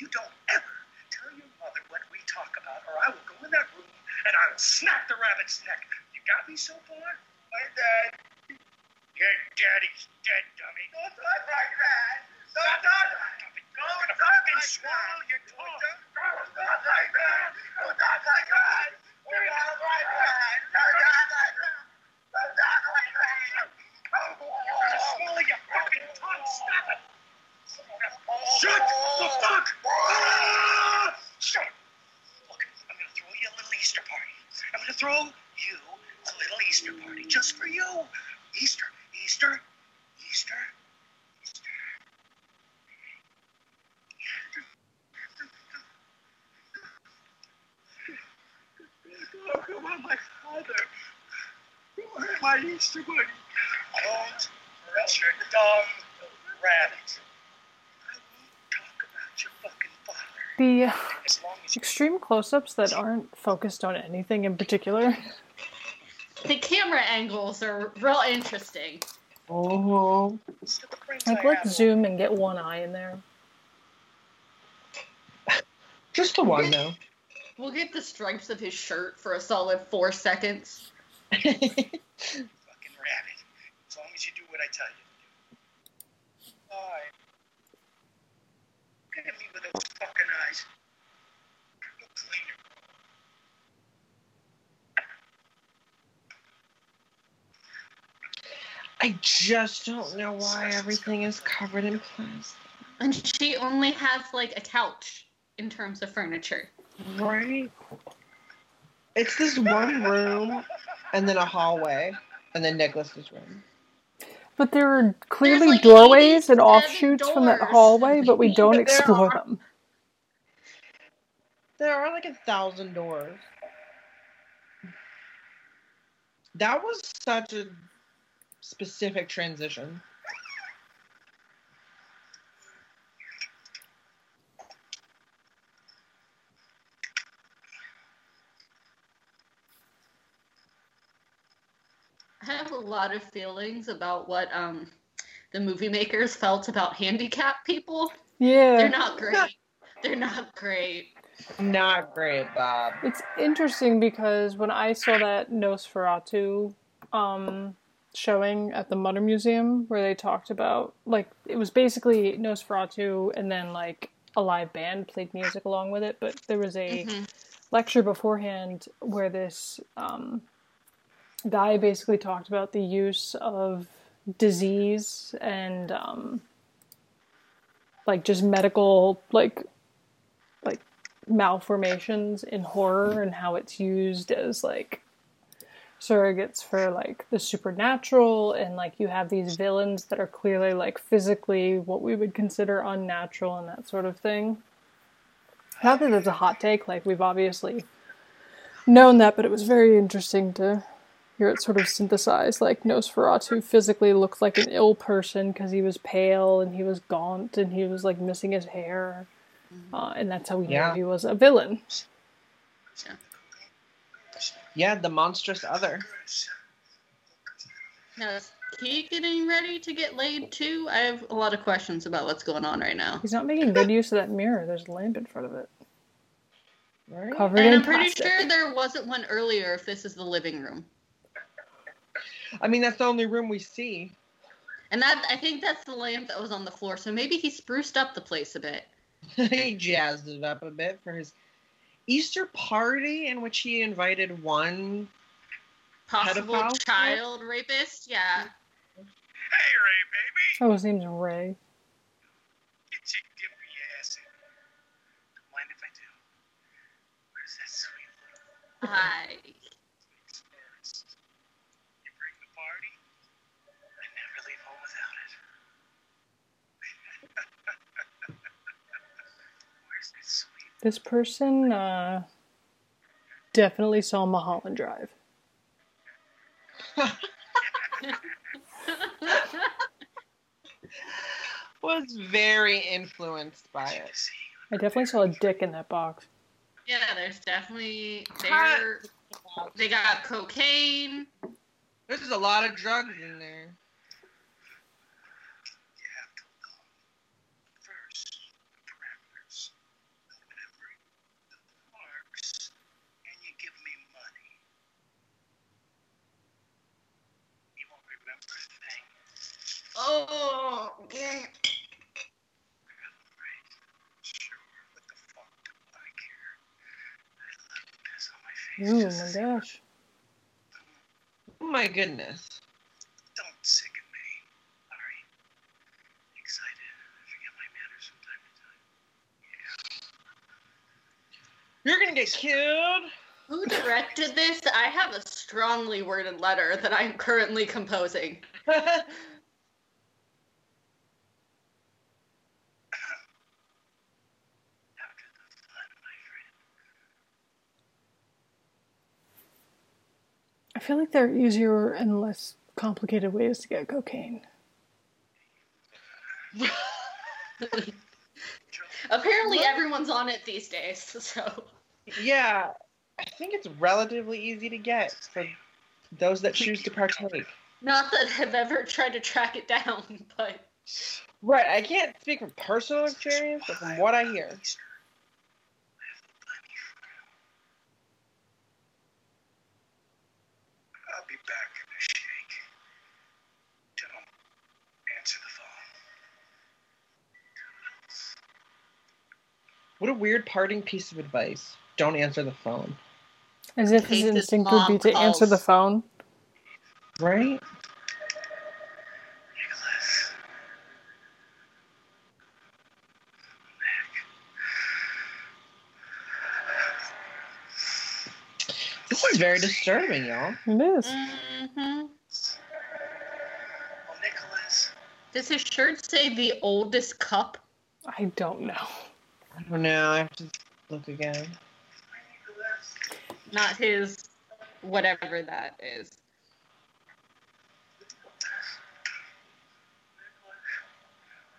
you don't ever tell your mother what we talk about, or I will go in that room and I will snap the rabbit's neck. You got me so far? My dad. Your daddy's dead, dummy. Don't talk like that. Don't talk like that. Don't talk and swallow your tongue. Don't talk like that. Don't talk like that. Don't talk like that. Don't talk like that. Don't talk like that. Swallow your fucking tongue. Stop it. Shut the fuck up. Shut up. Look, I'm gonna throw you a little Easter party. I'm gonna throw you a little Easter party just for you. Easter, Easter, Easter, Easter. Oh, come on, my father. Where's my Easter bunny? Don't touch your dumb rabbit. I won't talk about your fucking father. The As long as you extreme close-ups that aren't focused on anything in particular. The camera angles are real interesting. Oh, Still the brains Like, let's zoom and get one eye in there. just the one though. We'll get the stripes of his shirt for a solid four seconds. *laughs* fucking rabbit. As long as you do what I tell you to do. Why? Look at me with those fucking eyes. Go clean your I just don't know why everything is covered in plastic. And she only has like a couch in terms of furniture. Right? It's this one room and then a hallway and then Nicholas's room. But there are clearly like doorways and 87 offshoots from that hallway, but we *laughs* don't there explore are- them. There are like a thousand doors. That was such a specific transition. I have a lot of feelings about what um the movie makers felt about handicapped people. Yeah. They're not great. They're not great. Not great, Bob. It's interesting because when I saw that Nosferatu um, showing at the Mütter Museum, where they talked about, like, it was basically Nosferatu and then, like, a live band played music along with it, but there was a Mhm. lecture beforehand where this um, guy basically talked about the use of disease and um, like just medical like like malformations in horror and how it's used as like surrogates for like the supernatural and like you have these villains that are clearly like physically what we would consider unnatural and that sort of thing. Not that it's a hot take like we've obviously known that but it was very interesting to hear it sort of synthesized. Like nosferatu physically looked like an ill person because he was pale and he was gaunt and he was like missing his hair. Uh, and that's how we Yeah. knew he was a villain. Yeah, the monstrous other. Now is he getting ready to get laid too? I have a lot of questions about what's going on right now. he's not making good use of that mirror there's a lamp in front of it Right? covered And in I'm pretty plastic. sure there wasn't one earlier if this is the living room. I mean, that's the only room we see. And that I think that's the lamp that was on the floor. So maybe he spruced up the place a bit. *laughs* he jazzed it up a bit for his Easter party in which he invited one. Possible Pedophile? child rapist? Yeah. Hey, Ray, baby. oh his name's ray Get your dip your ass. Don't mind if I do. Where's that sweet little Hi. experience? You bring the party, I never leave home without it. Where's that sweet? This person uh, definitely saw mulholland drive *laughs* Was very influenced by it. I definitely saw a dick in that box yeah, there's definitely Hot. there. They got cocaine. There's a lot of drugs in there. you have to know first the parameters, the memory, the marks, and you give me money. You won't remember a thing. Oh, okay. Sure, what the fuck do I care? I love to piss on my face. oh my gosh Oh my goodness. Don't sicken me. Sorry. Excited. I forget my manners from time to time. You're gonna get killed. Who directed this? I have a strongly worded letter that I'm currently composing. *laughs* After the fun, my friend. i feel like there are easier and less complicated ways to get cocaine *laughs* Apparently, everyone's on it these days. So yeah, I think it's relatively easy to get for those that choose to partake. not that I've ever tried to track it down, *laughs* but Right, I can't speak from personal experience, but from what I hear. What a weird parting piece of advice. Don't answer the phone. As if his instinct would be to calls. answer the phone. Right? Nicholas. This is very disturbing, y'all. It is. Mm-hmm. Well, Nicholas. Does his shirt say the oldest cup? I don't know. Oh, I don't know. I have to look again. Not his whatever that is.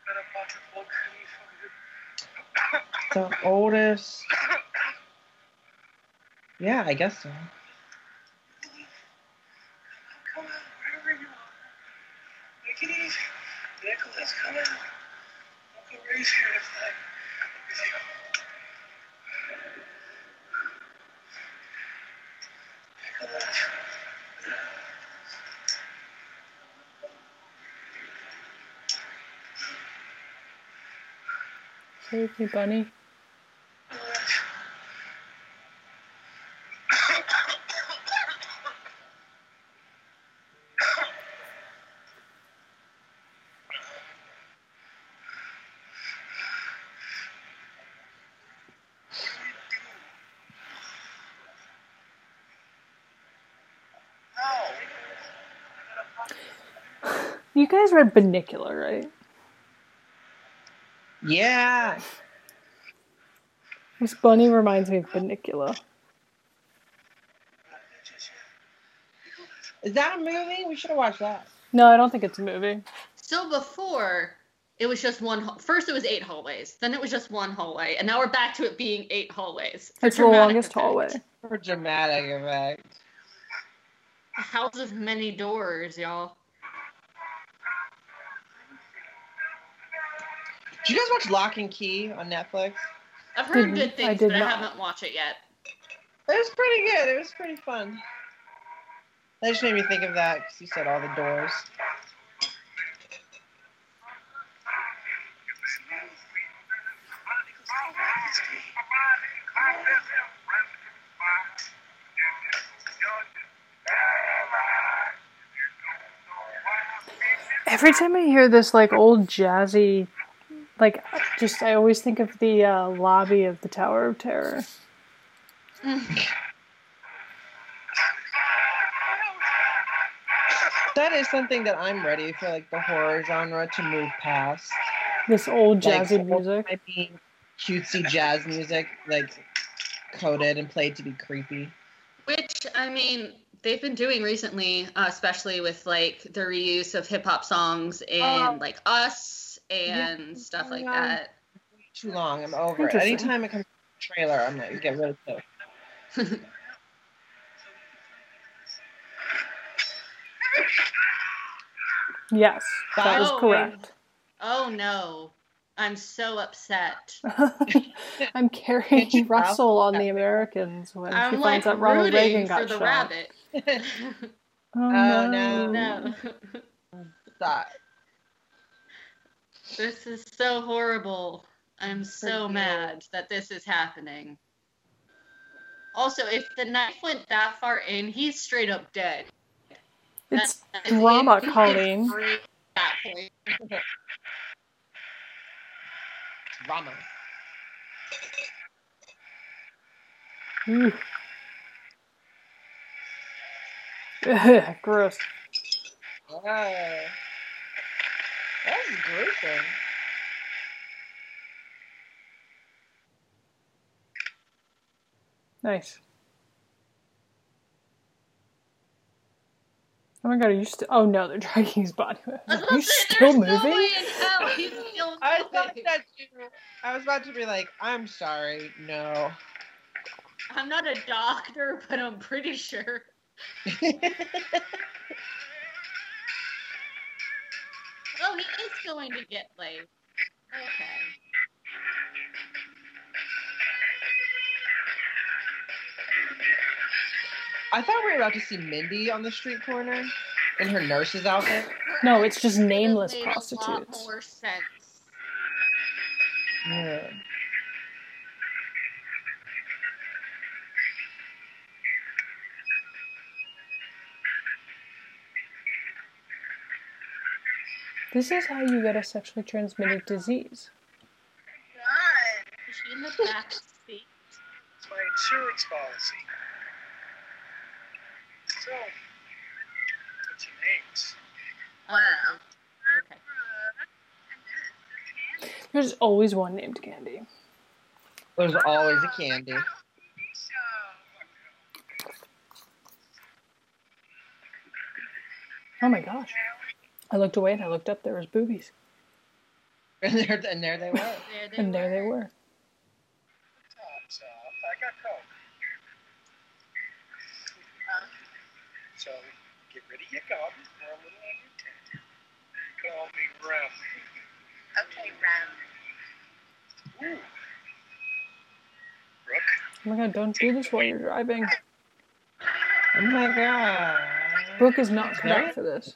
got a box of book for you. The oldest. Yeah, I guess so. Come out, wherever you are. Make it easy. Nicholas, come out. Uncle Ray's here to fight with you. Nicholas. Me, bunny. You guys read Bunnicula, right? Yeah. This bunny reminds me of Bunnicula. Is that a movie? We should have watched that. No, I don't think it's a movie. So before it was just one. hall- First it was eight hallways. Then it was just one hallway, and now we're back to it being eight hallways. for It's the longest effect. hallway. For dramatic effect. A house of many doors, y'all. Did you guys watch Locke & Key on Netflix? I've heard good things, did but I haven't watched it yet. It was pretty good. It was pretty fun. That just made me think of that because you said all the doors. Every time I hear this like old jazzy, like just I always think of the uh, lobby of the Tower of Terror. That is something that I'm ready for, like the horror genre to move past. This old Like, music. might be cutesy jazz music, like coded and played to be creepy. Which I mean, they've been doing recently, uh, especially with like the reuse of hip hop songs in Oh. like Us and Yeah. stuff like Yeah. that. Too long. I'm over it. Anytime it comes to a trailer, I'm like, get rid of it. Yes, that is Oh, correct. Oh no, I'm so upset. *laughs* I'm Keri Russell on the Americans when I'm she like finds out Ronald Reagan got for the shot. rabbit. *laughs* Oh, Oh, no. no. no, Stop. This is so horrible. I'm so mad that this is happening. Also, if the knife went that far in, he's straight up dead. It's That- drama, it- Colleen. free at that point. Drama. Ooh. Ugh, *laughs* gross. Oh. That was gruesome. Nice. Oh my god, are you still? Oh no, they're *laughs* dragging his body. I Are you say, still there's no moving? way in hell he's still I thought moving. that too. I was about to be like, I'm sorry, no. I'm not a doctor, but I'm pretty sure. *laughs* Oh, he is going to get laid. Okay. I thought we were about to see Mindy on the street corner in her nurse's outfit. No, it's just nameless It made A lot prostitutes. more sense. Yeah. This is how you get a sexually transmitted disease. God, Is she in the back seat? it's my insurance policy. So, what's your names? Oh, okay. There's always one named Candy. There's always a candy. Oh my gosh. I looked away and I looked up. There was boobies, *laughs* And there, and there they were. There they and there they were. were. I got coke. So, get rid of your gum. Pour a little on your tent. Call me Rem. Okay, Ram. Ooh. Brooke. Oh my god! Don't do this while you're driving. Oh my god. Brooke is not cut for this.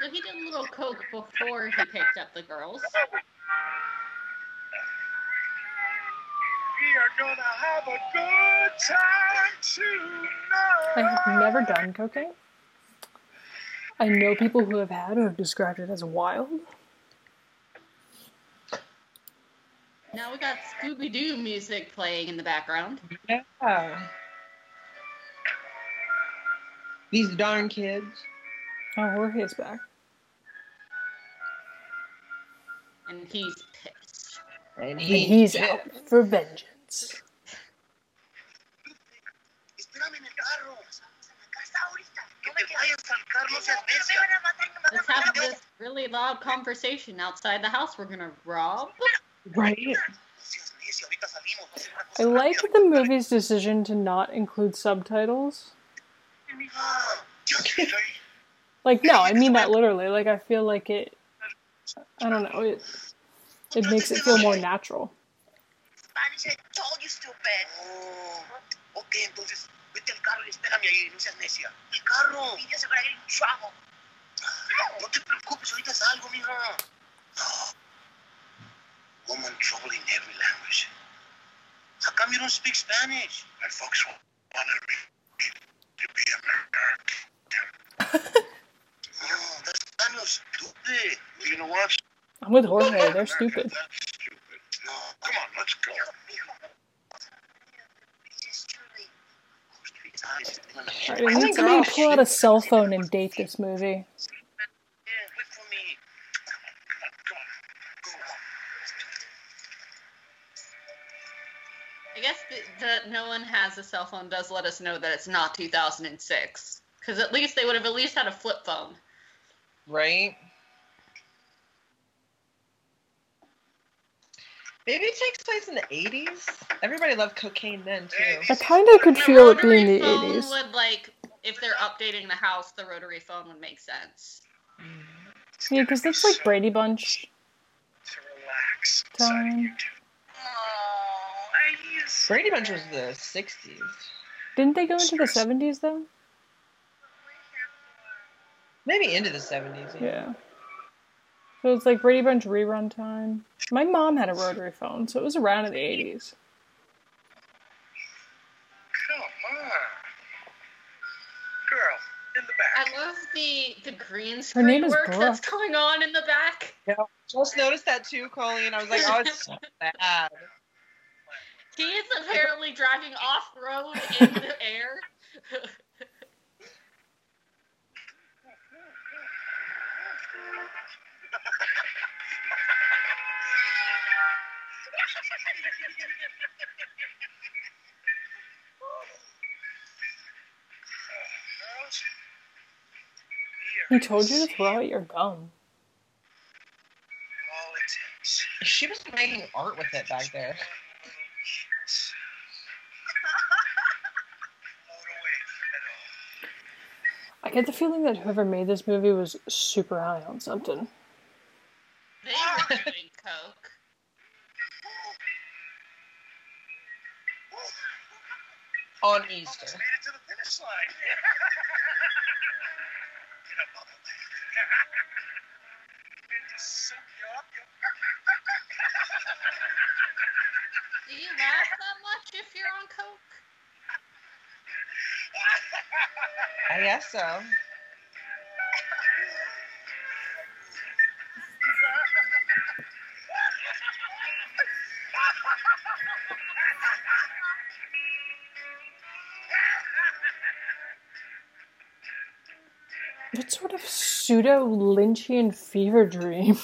So he did a little coke before he picked up the girls. We are gonna have a good time I have never done cocaine. I know people who have had who have described it as wild. Now we got Scooby Doo music playing in the background. Yeah. These darn kids. Oh, we're his back. And he's pissed. And And he's out for vengeance. Espérame en el carro. Estamos en la casa ahorita. Que No me te quedo. vayas al carro, no seas No, me necia. van a matar y me van Let's have this really loud conversation outside the house we're gonna rob. Right. No seas necia, ahorita salimos. Va a ser una cosa I like the movie's decision to not include subtitles. Ah, ya te dije. Like, no, I mean that literally. Like, I feel like it. I don't know. It it makes it feel more natural. Spanish, I told you, stupid. Oh, ok, entonces vete al carro y espérame ahí, no seas necia. El carro. Y yo se van ir en. No te preocupes, ahorita salgo, mija. *gasps* Woman trouble in every language. How come you don't speak Spanish? My folks wanted me to be American. *laughs* oh, that's kind of stupid. You know what? I'm with Jorge. They're stupid. That's stupid. No, come on, let's go. It's. Alright, I need somebody to pull out a cell phone and date this movie. Yeah, wait for me. Come on, come on, go. I guess that no one has a cell phone does let us know that it's not 2006. Because at least they would have at least had a flip phone. Right. Maybe it takes place in the 80s. Everybody loved cocaine then too. I kind of could The feel it being rotary the phone 80s. would like if they're updating the house, the rotary phone would make sense. Yeah, because that's like Brady Bunch. To relax. Time. inside of you two. Oh, Brady Bunch was the 60s. Didn't they go into the 70s though? Maybe into the 70s. Yeah. So it's like Brady Bunch rerun time. My mom had a rotary phone, so it was around in the 80s. Come on. Girl, in the back. I love the the green name screen is work that's going on in the back. Yeah, just noticed that too, Colleen. I was like, oh, it's so *laughs* bad. He is apparently driving off road in the air. *laughs* He told you to throw out your gum. all it takes. She was making art with it back there. Float away from it all. I get the feeling that whoever made this movie was super high on something. They were doing coke. On Easter. Made it to the finish line. Get a bubble bath. And just soak you up. *laughs* Do you laugh that much if you're on coke? *laughs* I guess so. Pseudo Lynchian fever dream.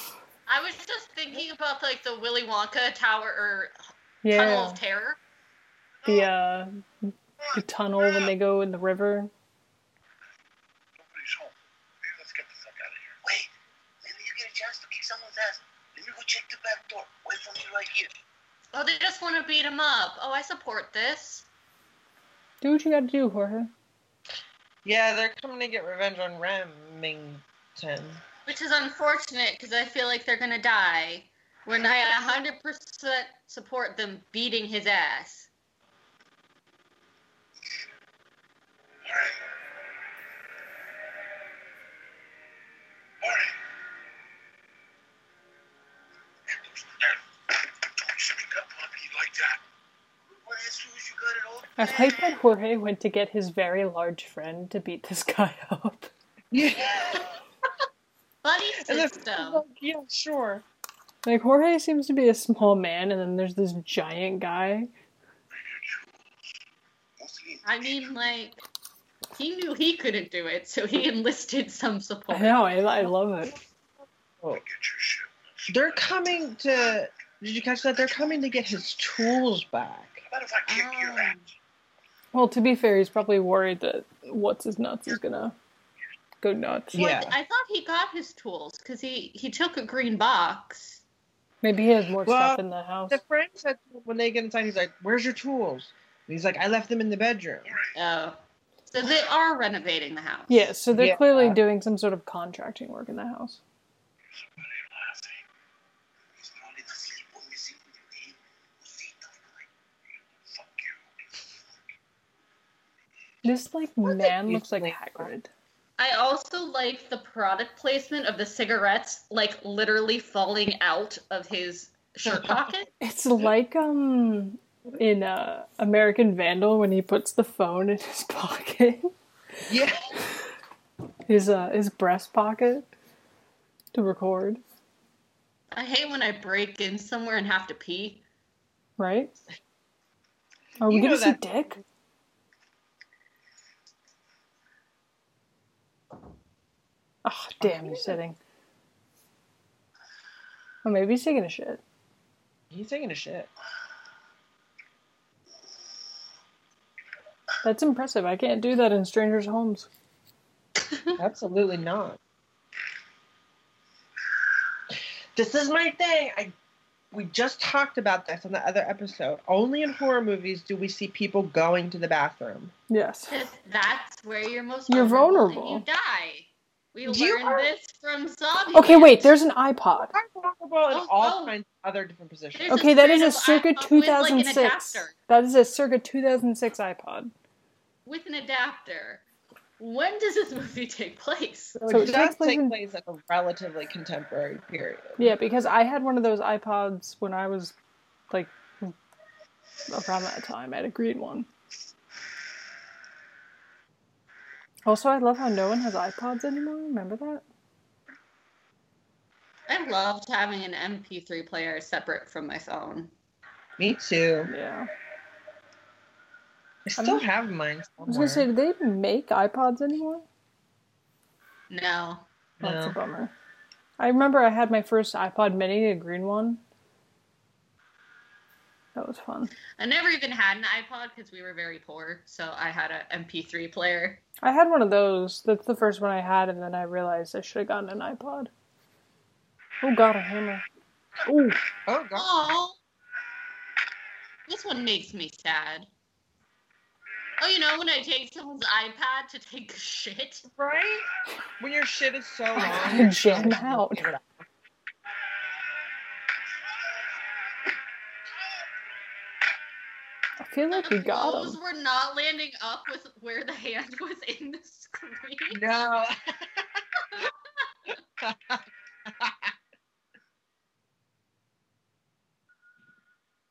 I was just thinking about like the Willy Wonka tower or Tunnel of Terror. the uh, the tunnel when they go in the river. Nobody's home. Maybe let's get the fuck out of here. Wait, maybe you get a chance to kick someone's ass. Let me go check the back door. Wait for me right here. Oh, they just want to beat him up. Oh, I support this. Do what you gotta do, Jorge. Yeah, they're coming to get revenge on Remington. Which is unfortunate because I feel like they're gonna die. When I 100% support them beating his ass. Alright. Alright. Don't speak up on me like that. What as soon as you got it all I like that Jorge went to get his very large friend to beat this guy up. Yeah. *laughs* Buddy *laughs* And then- system. *laughs* yeah, sure. Like Jorge seems to be a small man, and then there's this giant guy. I mean, like, he knew he couldn't do it, so he enlisted some support. I know, I, I love it. Oh, get your shit. they're coming to. Did you catch that? They're coming to get his tools back. How if I kick your ass? Oh. Well, to be fair, he's probably worried that what's his nuts is gonna go nuts. Yeah. Well, I thought he got his tools because he he took a green box. Maybe he has more Well, stuff in the house. The friend said when they get inside, he's like, "Where's your tools?" And he's like, "I left them in the bedroom." Oh, so they are renovating the house. Yeah, so they're Yeah. clearly doing some sort of contracting work in the house. Somebody laughing. It's not in the sleep when we see with your name. Cosita, Fuck you. This like What man looks like usually- Hagrid. I also like the product placement of the cigarettes, like literally falling out of his shirt pocket. *laughs* It's like um in uh, American Vandal when he puts the phone in his *laughs* pocket, Yeah. his uh his breast pocket to record, I hate when I break in somewhere and have to pee. right? Are we You gonna see that- Dick? Oh damn, he's sitting. Oh, maybe he's taking a shit. He's taking a shit. That's impressive. I can't do that in strangers' homes. *laughs* Absolutely not. This is my thing. I we just talked about this on the other episode. Only in horror movies do we see people going to the bathroom. Yes. that's where you're most You're vulnerable. and you die. We You learned are- this from zombies. Okay, wait. There's an iPod. I'm in Oh, all oh. kinds of other different positions. There's Okay, that is a circa iPod with, like, an 2006. That is a circa 2006 iPod. with an adapter. When does this movie take place? So So it it does takes place take in- place at a relatively contemporary period. Yeah, because I had one of those iPods when I was like around that time. I had a green one. Also, I love how no one has iPods anymore. Remember that? I loved having an MP3 player separate from my phone. Me too. Yeah. I still have mine. I was gonna say, do they make iPods anymore? No. That's a bummer. I remember I had my first iPod Mini, a green one. That was fun. I never even had an iPod because we were very poor, so I had an MP3 player. I had one of those. That's the first one I had, and then I realized I should have gotten an iPod. Oh god, a hammer. Ooh. Oh god. Oh, this one makes me sad. Oh, you know when I take someone's iPad to take a shit? Right? When your shit is so *laughs* long. you're jam out. Feel like we got blows him. were not landing up with where the hand was *laughs* in the screen. No.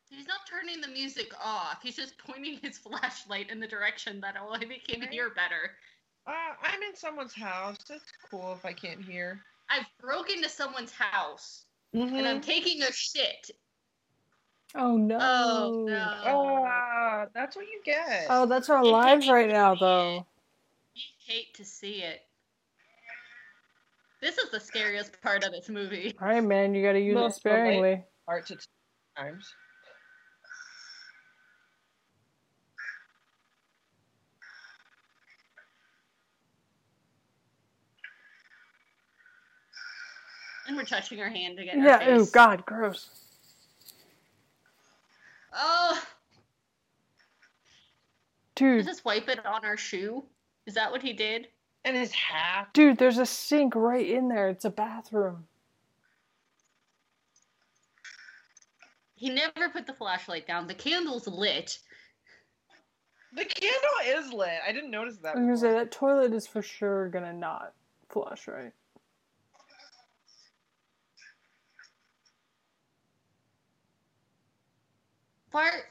He's not turning the music off. He's just pointing his flashlight in the direction that will make him hear better. Uh, I'm in someone's house. It's cool if I can't hear. I've broken into someone's house Mm-hmm. and I'm taking a shit. Oh, oh no. Oh no. Oh, that's what you get. Oh, that's our lives right now, though. You hate to see it. This is the scariest part of this movie. All right, man, you got to use it sparingly. Art to times. And we're touching her hand to get in Yeah. Oh. God, gross. Oh, Dude, just wipe it on our shoe. Is that what he did? And his hat. dude, there's a sink right in there. It's a bathroom. He never put the flashlight down. The candle's lit. The candle is lit. I didn't notice that. I was gonna say that toilet is for sure gonna not flush, right? Bart,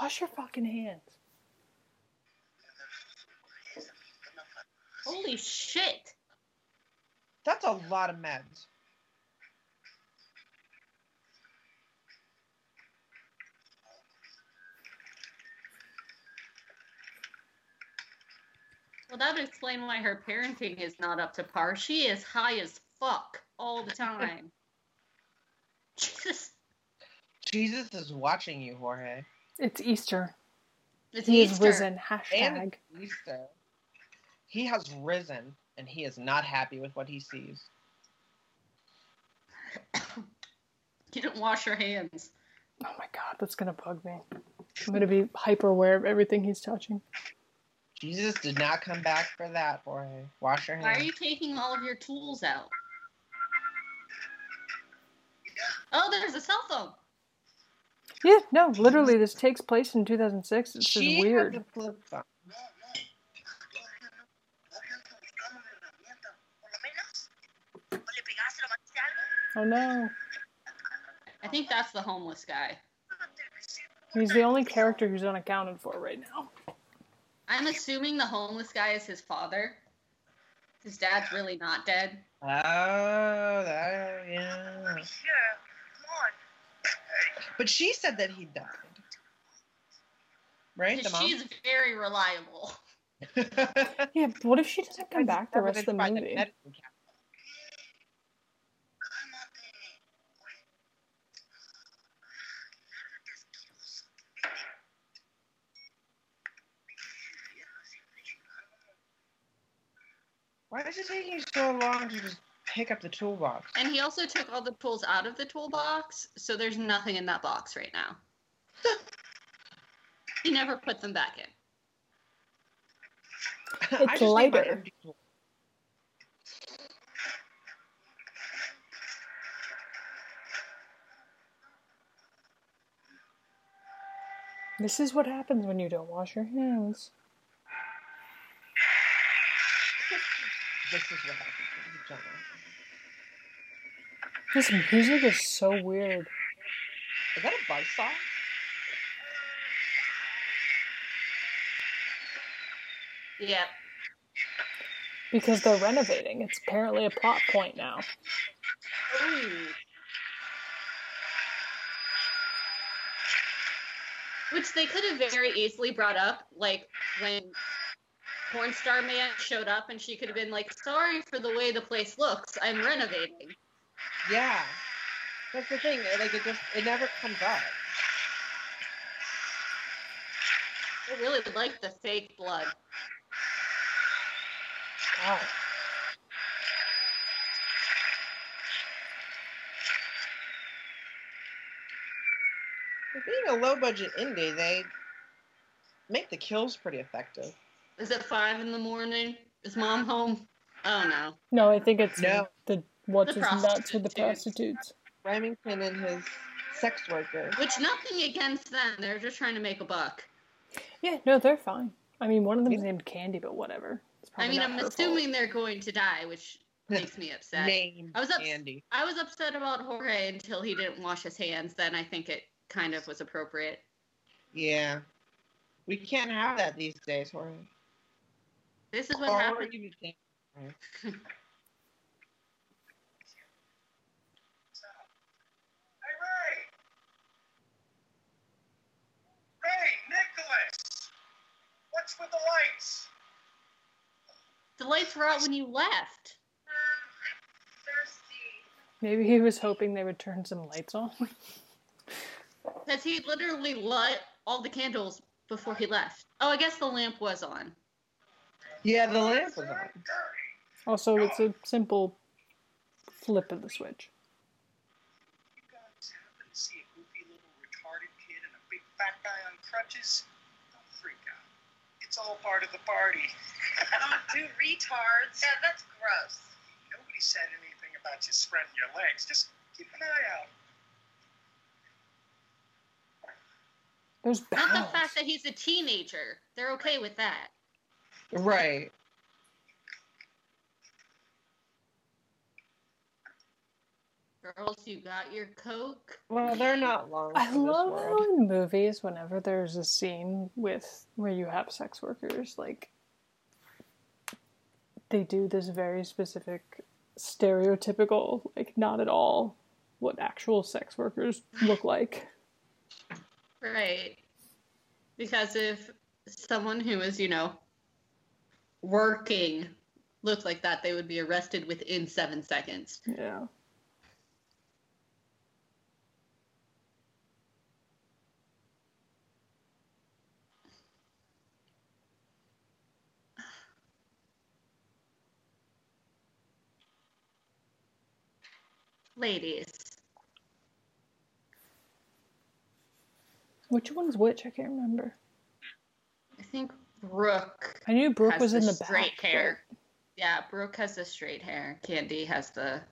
Wash your fucking hands. holy shit. That's a lot of meds. Well, that would explain why her parenting is not up to par. She is high as fuck all the time. *laughs* Jesus. Jesus is watching you, Jorge. It's Easter. It's He is Easter. risen. And Hashtag. it's Easter. He has risen, and he is not happy with what he sees. *coughs* You didn't wash your hands. Oh my god, that's gonna bug me. I'm gonna be hyper aware of everything he's touching. Jesus did not come back for that, Jorge. Wash your hands. Why are you taking all of your tools out? Oh, there's a cell phone. Yeah, no, literally, this takes place in 2006. It's just weird. a flip phone. No, no. Todavía ando buscando una herramienta. Por lo menos. ¿O le pegaste, lo mataste a algo? Oh no. I think that's the homeless guy. He's the only character who's unaccounted for right now. I'm assuming the homeless guy is his father. His dad's really not dead. Oh, that, yeah. Over here. Come on. Hey, But she said that he died. Right? The Because mom? she's very reliable. *laughs* Yeah, but what if she doesn't come back the rest of the By movie? medicine cabinet. cálmate. Oye. Lárgate asqueroso. Vete. Vieja, siempre chingando. Why is it taking so long to just pick up the toolbox? And he also took all the tools out of the toolbox, so there's nothing in that box right now. *laughs* he never put them back in. I just need my lighter. This is what happens when you don't wash your hands. *laughs* This is what happens when you don't know. This music is so weird. Is that a buzz saw? Yep. Because they're renovating. It's apparently a plot point now. Ooh. Which they could have very easily brought up, like when Porn Star Man showed up and she could have been like, sorry for the way the place looks, I'm renovating. Yeah. That's the thing. Like it just it never comes up. I really like the fake blood. Oh. Wow. Being a low budget indie, they make the kills pretty effective. Is it five in the morning? Is mom home? Oh no. No, I think it's No. the what's The his nuts with the prostitutes. prostitutes. Remington and his sex worker. Which nothing against them. They're just trying to make a buck. Yeah, no, they're fine. I mean, one of them is named Candy, but whatever. It's I mean, I'm her fault. assuming they're going to die, which makes me upset. Name I was ups- Andy. I was upset about Jorge until he didn't wash his hands. Then I think it kind of was appropriate. Yeah. We can't have that these days, Jorge. This is what Or happened. *laughs* you think- Hey, Ray! Ray, Nicholas! What's with the lights? The lights were out when you left. Maybe he was hoping they would turn some lights on. *laughs* Because he literally lit all the candles before he left. Oh, I guess the lamp was on. Yeah, the lamp was on. Also, it's a simple flip of the switch. You guys happen to see a goofy little retarded kid and a big fat guy on crutches? Don't freak out. It's all part of the party. *laughs* Oh, Don't do retards. Yeah, that's gross. Nobody said anything about you spreading your legs. Just keep an eye out. There's Not the fact that he's a teenager. They're okay with that. Right. Girls, you got your Coke? Well, they're not long. I love world. how in movies, whenever there's a scene with where you have sex workers, like they do this very specific, stereotypical, like not at all what actual sex workers look like. Right. Because if someone who is, you know, working looked like that, they would be arrested within seven seconds. Yeah. Ladies. Which one's which? I can't remember. I think Brooke I knew Brooke has was the in the straight back. hair. Yeah, Brooke has the straight hair. Candy has the.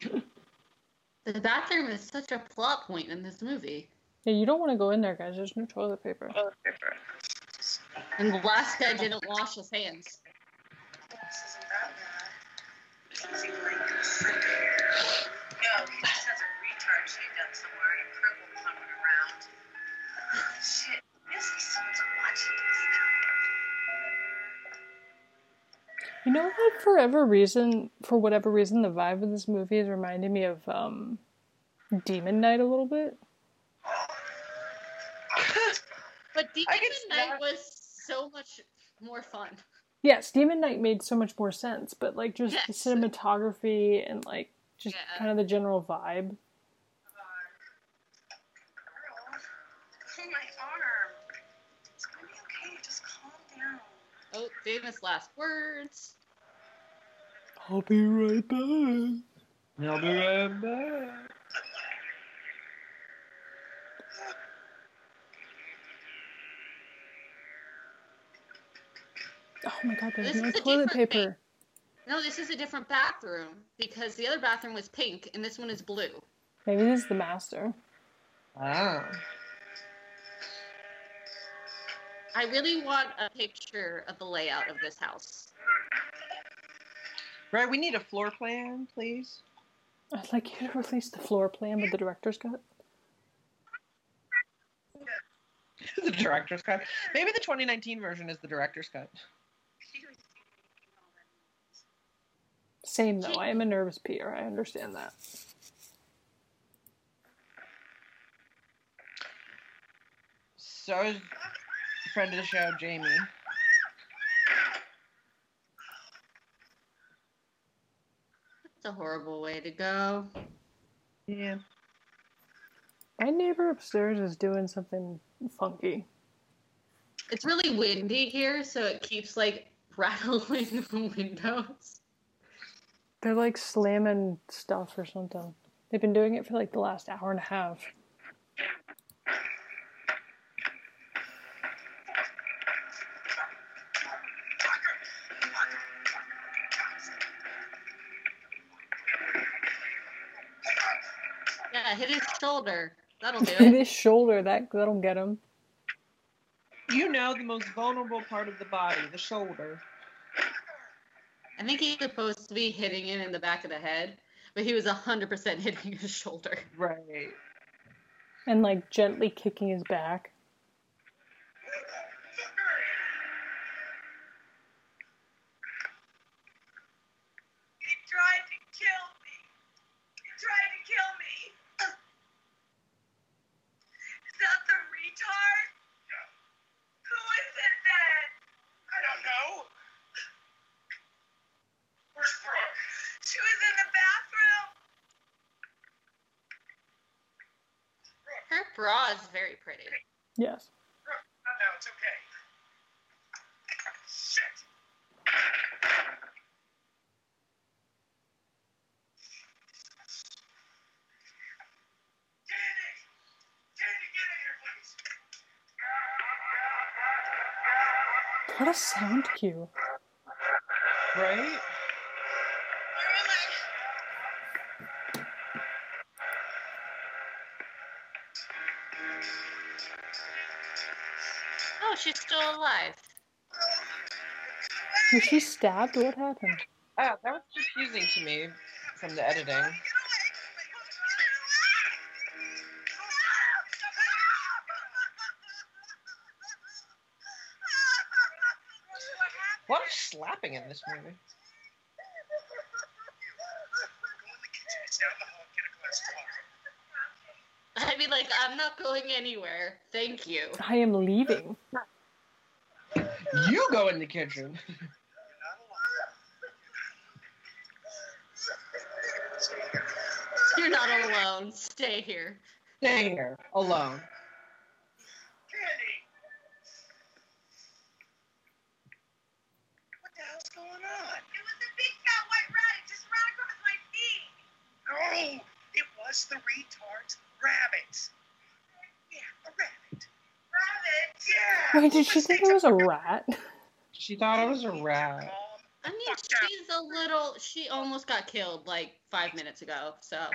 *laughs* The bathroom is such a plot point in this movie. Yeah, you don't want to go in there, guys. There's no toilet paper. And the last guy didn't wash his hands. You know what? For whatever reason, for whatever reason, the vibe of this movie is reminding me of um, Demon Knight a little bit. *laughs* But Demon I can see Knight that. was so much more fun. Yes, Demon Knight made so much more sense, but like just the cinematography and like just Yeah. kind of the general vibe. Girl, oh my arm. It's gonna be okay. Just calm down. Oh, famous last words. I'll be right back. I'll be right back. Oh my god, there's This no is a toilet different paper. No, this is a different bathroom because the other bathroom was pink and this one is blue. Maybe this is the master. Ah. I really want a picture of the layout of this house. Right, we need a floor plan, please. I'd like you to release the floor plan with the director's cut. *laughs* the director's cut. Maybe the 2019 version is the director's cut. Same though. I am a nervous peer. I understand that. So is friend of the show, Jamie. It's a horrible way to go. Yeah. My neighbor upstairs is doing something funky. It's really windy here, so it keeps like *laughs* rattling the windows. They're like slamming stuff or something. They've been doing it for like the last hour and a half. Shoulder. That'll do *laughs* In it. his shoulder, that that'll get him. You know the most vulnerable part of the body, the shoulder. I think he's supposed to be hitting it in the back of the head, but he was 100% *laughs* hitting his shoulder. Right. And like gently kicking his back. Bra is very pretty. Yes. No, it's okay. Shit! Danny! Danny, get in here, please! What a sound cue. Right? Oh, she's still alive. Was she stabbed? What happened? Ah, that was confusing to me from the editing. Get away! What? A lot of slapping in this movie. Go in the kitchen. It's down the hall. Get a glass of water. I mean, like, I'm not going anywhere. Thank you. I am leaving. You go in the kitchen. You're not alone. Stay here. You're not alone. Stay here. Stay here alone. Candy! What the hell's going on? It was a big fat white rat. It just ran across my feet. No! It was the retard's rabbit. Yeah, a rabbit. Rabbit. Yeah! Wait, did she think it was a rat? She thought it was a rat. I mean, she's a little. She almost got killed like five minutes ago. So What are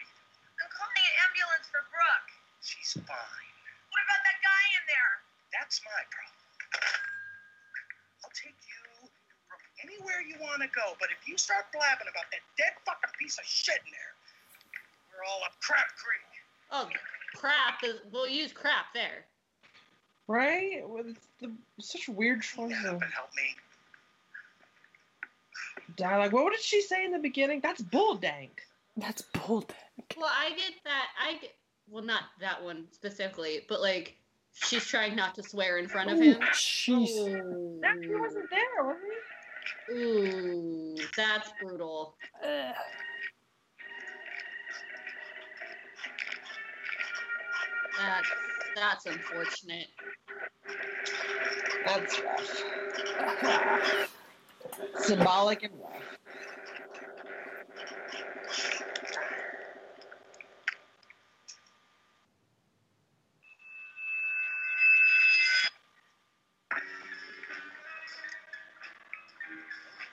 you doing? I'm calling an ambulance for Brooke. She's fine. What about that guy in there? That's my problem. I'll take you from anywhere you want to go, but if you start blabbing about that dead fucking piece of shit in there, we're all up crap creek. oh crap! Is, we'll use crap there. Right? With the such weird choice Get up of and help me. dialogue. What did she say in the beginning? That's bull dank. That's bulldank. Well, I get that. I get. Well, not that one specifically, but like she's trying not to swear in front of him. jeez. Ooh. That he wasn't there, was he? Ooh, that's brutal. Ugh. That's that's unfortunate. That's rough. *laughs* Symbolic and rough.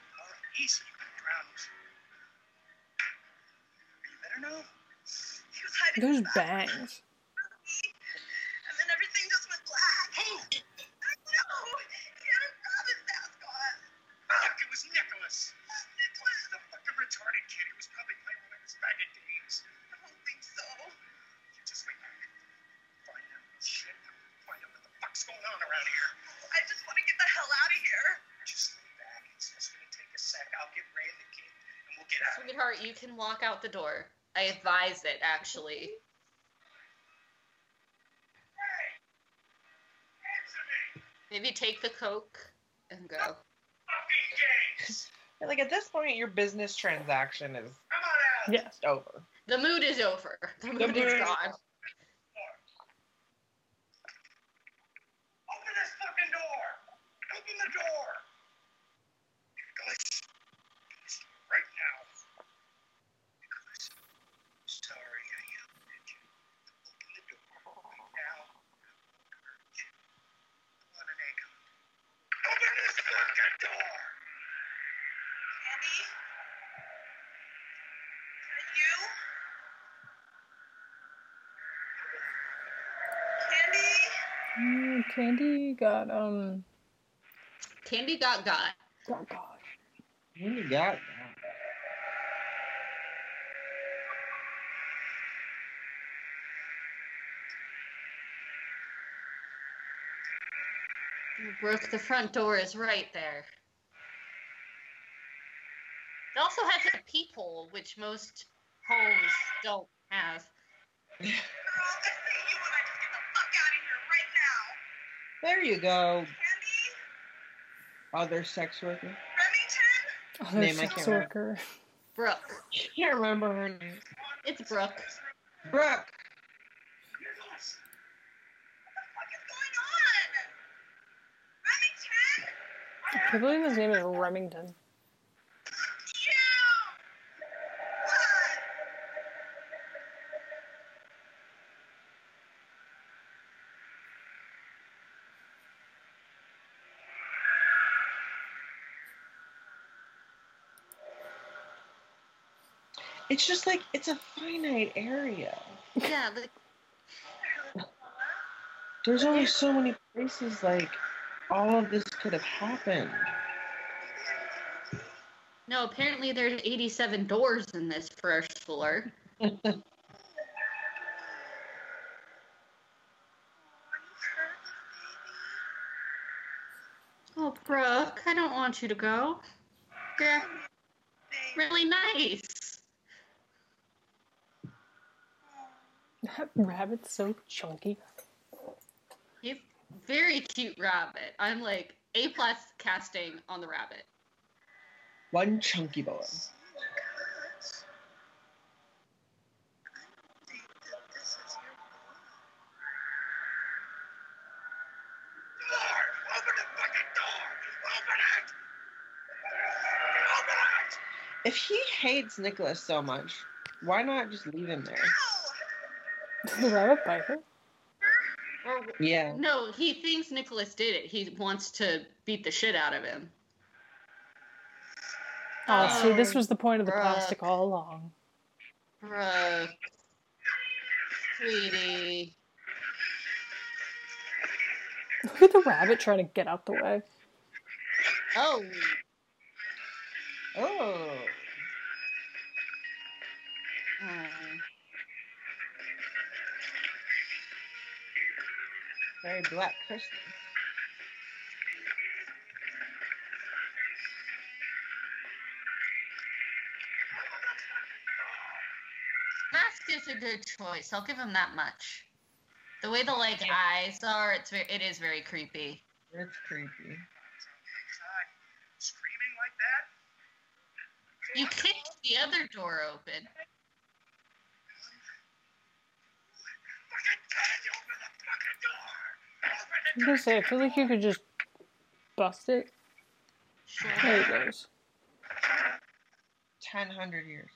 Oh, easy. Out the door. I advise it actually. Hey! Maybe take the coke and go. Games! *laughs* Like at this point, your business transaction is Come on out! Yes. over. The mood is over. The mood mood is is gone. Open this fucking door! Open the door! Nicholas! Nicholas, right now. Nicholas, sorry I yelled at you. Open the door right now. I'll hurt you. I want an egg hunt. Open this fucking door! Candy? Is that you? Candy? Mm, Candy got um. Candy got got. Oh gosh. What you got now? Brooke, the front door is right there. It also has a peephole, which most homes don't have. There you go, Candy? other sex worker. Remington? Other Name I sex can't remember. worker. Brooke. Can't remember her name. It's Brooke. Brooke. Yes. What the fuck is going on? Remington? I can't believe his name is Remington. It's just like it's a finite area. Yeah, the, There's only so many places like all of this could have happened. no, apparently there's 87 doors in this first floor. *laughs* Oh, Brooke, I don't want you to go. You're really nice. That rabbit's so chunky. He's very cute rabbit. I'm like A plus casting on the rabbit. One chunky boy. Because I think that this is your Door! Open the fucking door! Open it! Open it! If he hates Nicholas so much, why not just leave him there? Ow! *laughs* Did the rabbit bite her? Or Yeah. no, he thinks Nicholas did it. He wants to beat the shit out of him. Oh, see, this was the point of the Brooke. plastic all along. Brooke. Sweetie. Look at the rabbit trying to get out the way. Oh. Oh. oh. Very black Christmas. Mask is a good choice. I'll give him that much. The way the like eyes are, it's very, it is very creepy. It's creepy. Screaming like that? You kicked the other door open. Fucking can you open the fucking door? Open I it! was gonna say, I feel like you could just bust it. Sure. There it goes. Ten hundred years.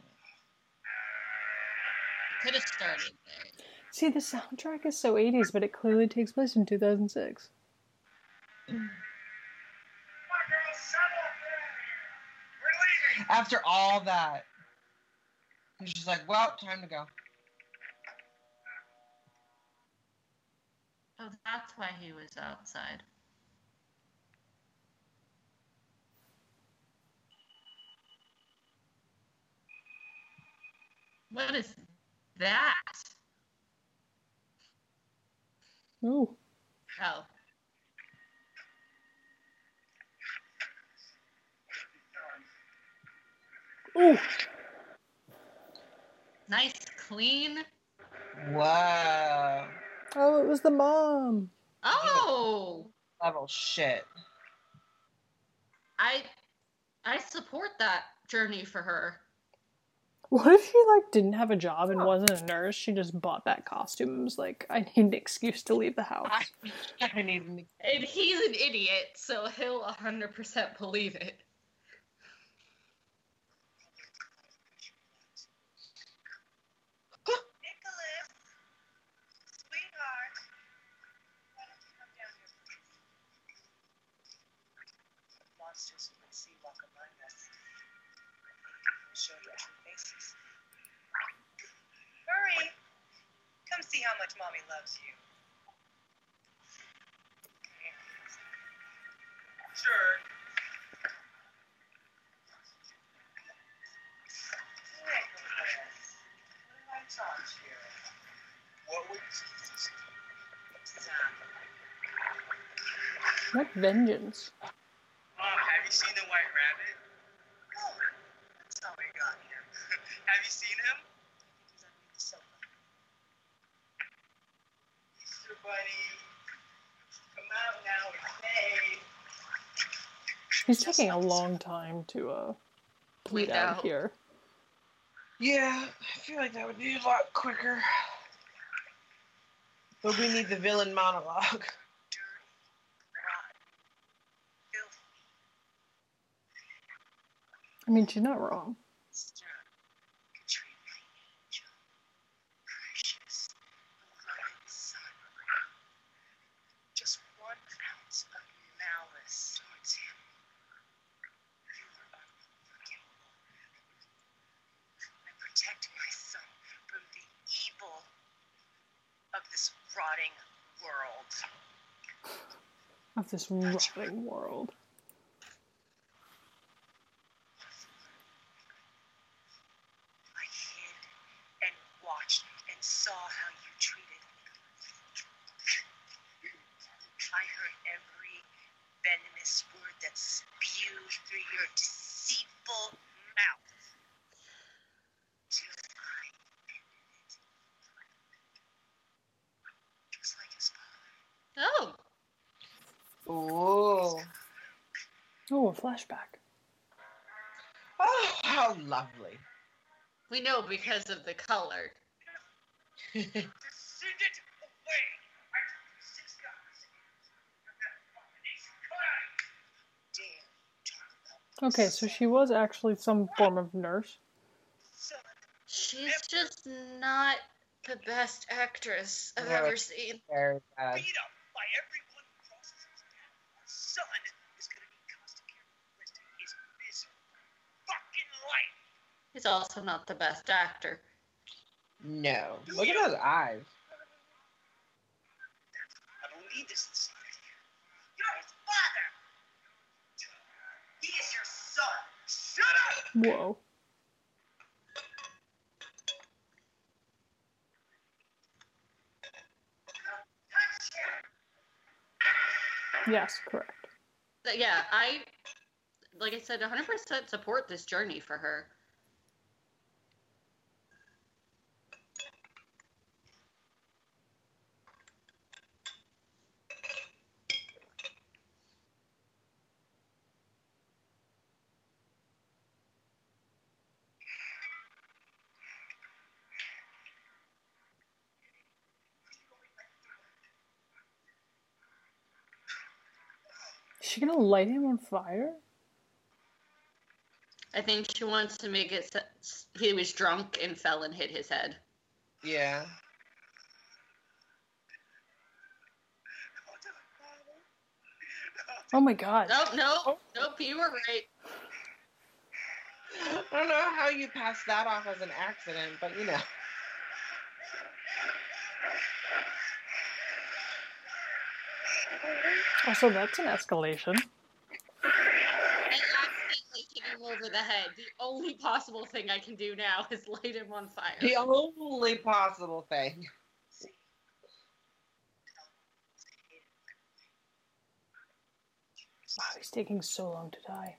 Could have started there. See, the soundtrack is so 80s, but it clearly takes place in 2006. My girl, settle! We're leaving! After all that, he's just like, well, time to go. Oh, that's why he was outside. What is that? Ooh. Oh, Ooh. nice, clean. Wow. Oh, it was the mom. Oh, Level shit. I, I support that journey for her. What if she like didn't have a job and wasn't a nurse? She just bought that costume and was like, I need an excuse to leave the house. I, *laughs* I need an And he's an idiot, so he'll 100% believe it. Nicholas, sweetheart, why don't you come down here, please? Monsters who would see walk among us. Show their true faces. Hurry! Come much mommy loves you. Sure. What have I taught you? What would Jesus Exactly. What vengeance? Mom, have you seen the white rabbit? Oh, that's how we got here. have you seen him? He's underneath the sofa. Easter Bunny. Come out now and say. He's taking a long time to uh bleed Bleed out out. here. Yeah, I feel like that would be a lot quicker. But we need the villain monologue. dirty, rotten, filthy, I mean, she's not wrong. stern, Katrina, my angel, precious, beloved son. Just one ounce of malice towards him. You are unforgivable. I protect my son from the evil of this rotting world. Of this rotting world. I hid and watched and saw how you treated me. I heard every venomous word that spewed through your deceitful mouth. Till I ended it. Just like his father. Oh, Ooh. Oh, a flashback. Oh, how lovely. We know because of the color. Send it away! I took you six guys. And that abomination crime! Dare you talk about Okay, so she was actually some form of nurse. She's just not the best actress I've No. ever seen. Very bad. beat up by everyone who crosses his path. Our son is going to be constant care for the rest of his miserable fucking life. He's also not the best actor. No. Look at those eyes. I don't need this inside. You're his father. He is your son. Shut up! Whoa. Yes, correct. Yeah, I, like I said, 100% support this journey for her. Gonna light him on fire? I think she wants to make it s- he was drunk and fell and hit his head. Yeah. Oh my god. Nope, nope, nope, you were right. I don't know how you passed that off as an accident, but you know. Also, that's an escalation. I accidentally hit him over the head. The only possible thing I can do now is light him on fire. The only possible thing. Wow, he's taking so long to die.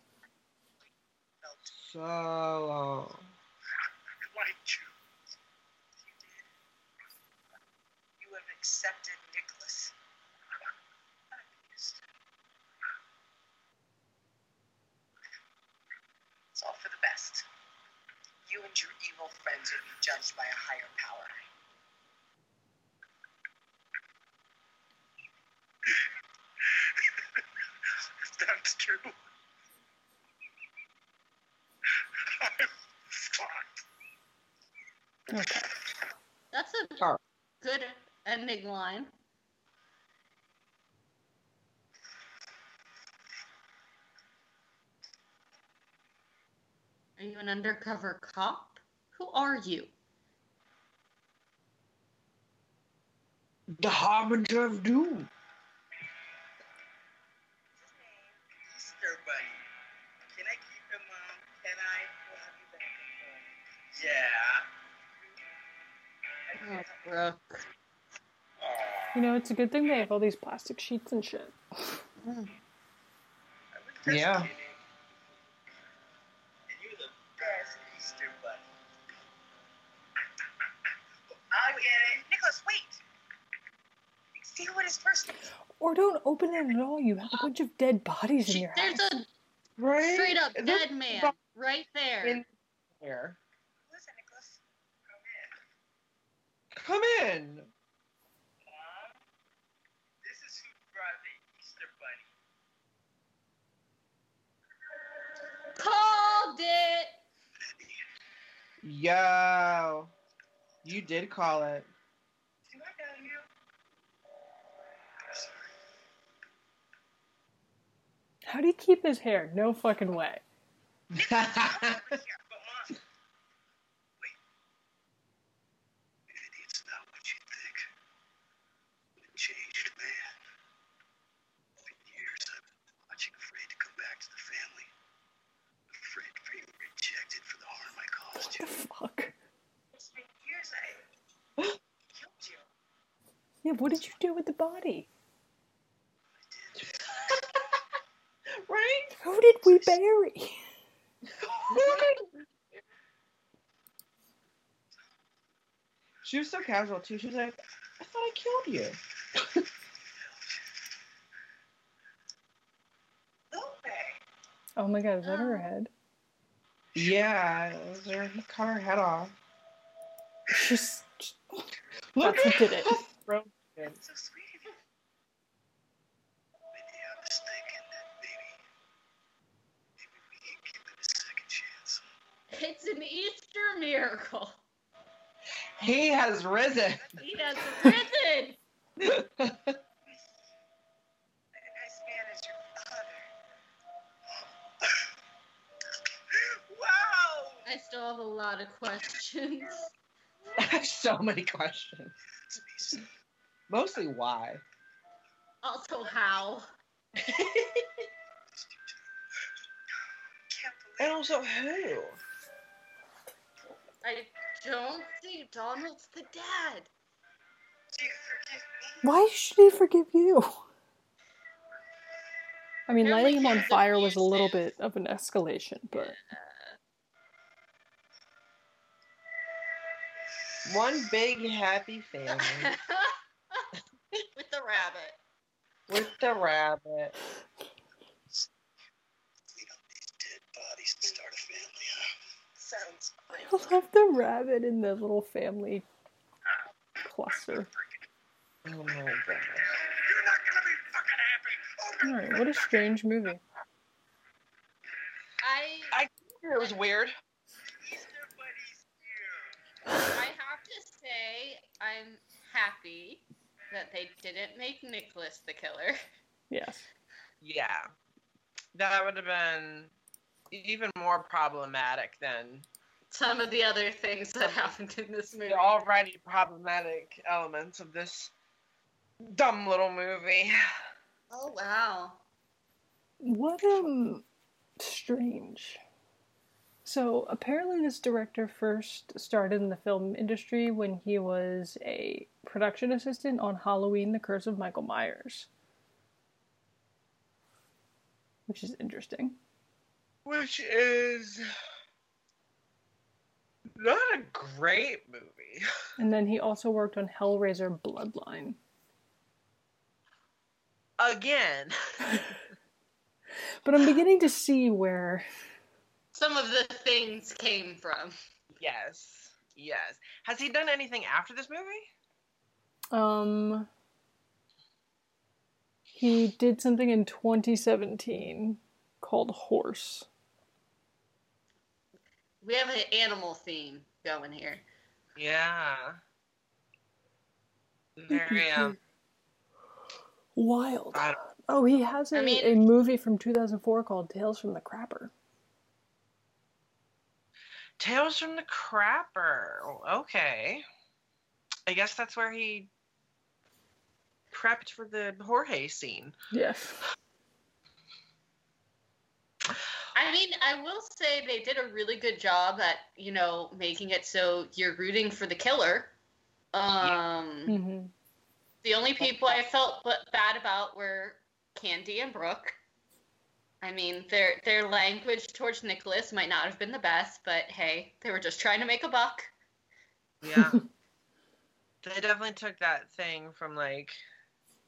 So long. Like you. You did. You have accepted Nicholas. It's all for the best. You and your evil friends will be judged by a higher power. if *laughs* that's true, I'm fucked. Okay. That's a good ending line. An undercover cop? Who are you? The Harbinger of Doom. Easter Bunny. Can I keep him, Mom? Can I? We'll have you back at home. Yeah. Oh, Brooke. You know, it's a good thing they have all these plastic sheets and shit. Yeah. don't open it at all. You have a bunch of dead bodies in she, your there's house. There's a right? straight up dead man bo- right there. In there. Come in. This is who brought the Easter Bunny. Called it. Yo, you did call it. Caused you. Fuck. It's been years I killed you. Yeah, what did you do with the body? Who did we bury? *laughs* she was so casual too. She was like, "I thought I killed you." *laughs* Lupe. Oh my god, is that her um, head? Yeah, it was her cut her head off. She's. Look That's who did it. Broken. So sweet of you. Maybe I was thinking that maybe, maybe we can give it a second chance. It's an Easter miracle. He has risen. He has risen. As bad as your father. wow! I still have a lot of questions. *laughs* so many questions. Mostly why. Also, how? *laughs* And also who? I don't see Donald's the dad. Do you forgive me? Why should he forgive you? I mean, Apparently lighting him on fire was a little bit of an escalation, but One big happy family *laughs* With the rabbit. with the rabbit. Clean up these dead bodies and start a family, huh? Sounds *laughs* I love the rabbit in the little family cluster. Oh my god. You're not gonna be fucking happy! Alright, what a strange movie. I I It was weird. Easter bunny's here! I have to say I'm happy that they didn't make Nicholas the killer. Yes. Yeah. That would have been even more problematic than Some of the other things that happened in this movie. the already problematic elements of this dumb little movie. Oh wow. What um strange. So apparently this director first started in the film industry when he was a production assistant on Halloween the Curse of Michael Myers. Which is interesting. Which is not a great movie. *laughs* And then he also worked on Hellraiser Bloodline. Again. *laughs* But I'm beginning to see where Some of the things came from. Yes. Yes. Has he done anything after this movie? um he did something in 2017 called Horse. We have an animal theme going here. Yeah. Very um *laughs* Wild. Oh, he has a, I mean- a movie from 2004 called Tales from the Crapper. Tales from the Crapper. Okay. I guess that's where he prepped for the Jorge scene. Yes. *sighs* *laughs* I mean, I will say they did a really good job at, you know, making it so you're rooting for the killer. Um, hmm the only people I felt bad about were Candy and Brooke. I mean, their their language towards Nicholas might not have been the best, but hey, they were just trying to make a buck. Yeah. *laughs* they definitely took that thing from like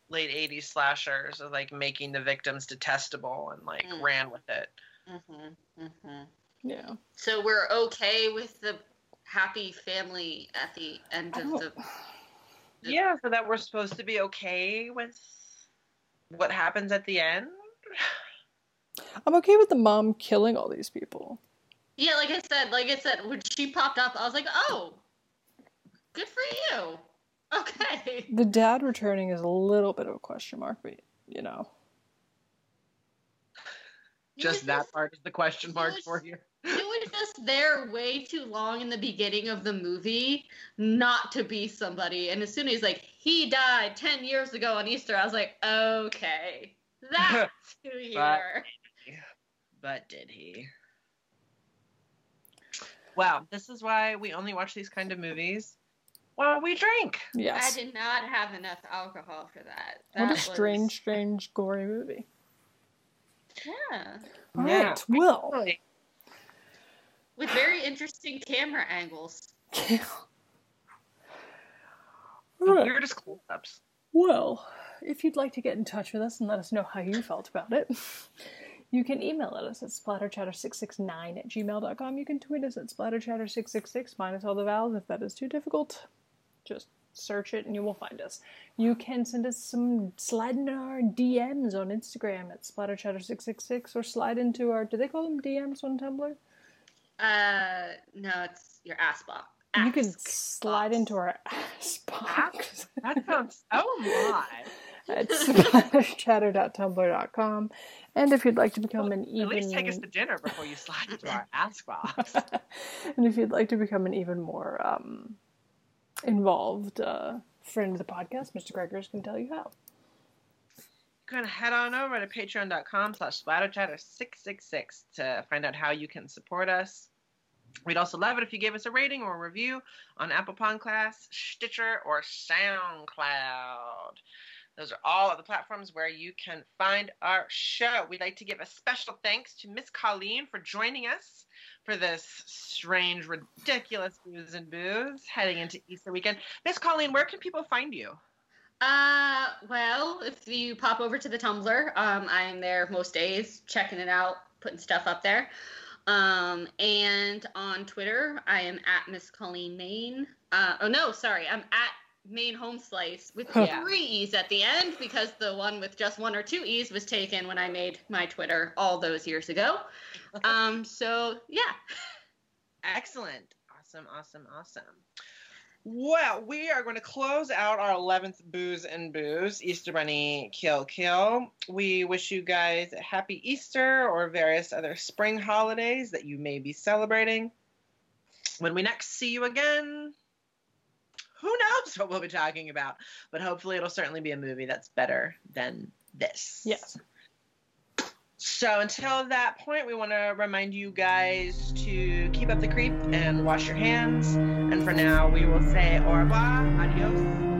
late 80s slashers of like making the victims detestable and like Mm. ran with it. Hmm hmm Yeah. So we're okay with the happy family at the end of don't, the. *sighs* Yeah, so that we're supposed to be okay with what happens at the end. *sighs* I'm okay with the mom killing all these people. Yeah, like I said, like I said, when she popped up, I was like, oh, good for you. *laughs* Okay. The dad returning is a little bit of a question mark, but you know. He Just was that part is the question mark was- for you. it was just there way too long in the beginning of the movie not to be somebody. And as soon as he's like, he died 10 years ago on Easter, I was like, okay, that's *laughs* who you But- are. But did he? Wow, this is why we only watch these kind of movies while we drink. Yes. I did not have enough alcohol for that. What a was- strange, strange, gory movie. Yeah. All Yeah. right, well. Really? With very interesting camera angles. *laughs* All right. Weirdest close-ups. Well, if you'd like to get in touch with us and let us know how you felt about it, you can email at us at splatterchatter669 at gmail.com. You can tweet us at splatterchatter666 minus all the vowels if that is too difficult. Just search it and you will find us. You can send us some slide into our DMs on Instagram at splatterchatter666 or slide into our, do they call them DMs on Tumblr? Uh, no, it's your ass box. You can slide box. into our ass box. That sounds oh *laughs* my. at splatterchatter.tumblr.com. And if you'd like to become an even... At even least take us to dinner before you slide into our *laughs* ass box. and if you'd like to become an even more um, involved uh, friend of the podcast, Mr. Gregors can tell you how. You can head on over to patreon.com slash splatterchatter666 to find out how you can support us. We'd also love it if you gave us a rating or a review on Apple Podcast, Stitcher, or SoundCloud. Those are all of the platforms where you can find our show. We'd like to give a special thanks to Miss Colleen for joining us for this strange, ridiculous booze and booze heading into Easter weekend. Miss Colleen, where can people find you? Uh, well, if you pop over to the Tumblr, um, I am there most days, checking it out, putting stuff up there. Um, and on Twitter, I am at Miss Colleen Main. Uh, oh no, sorry, I'm at Main Home Slice with Yeah. three e's at the end because the one with just one or two e's was taken when I made my Twitter all those years ago. *laughs* Um, so yeah, Excellent. Awesome, awesome, awesome. Well, we are going to close out our 11th Booze and Booze Easter Bunny Kill Kill. We wish you guys a happy Easter or various other spring holidays that you may be celebrating. When we next see you again, who knows what we'll be talking about, but hopefully it'll certainly be a movie that's better than this. Yes. So until that point, we want to remind you guys to keep up the creep and wash your hands. And for now, we will say au revoir, adios,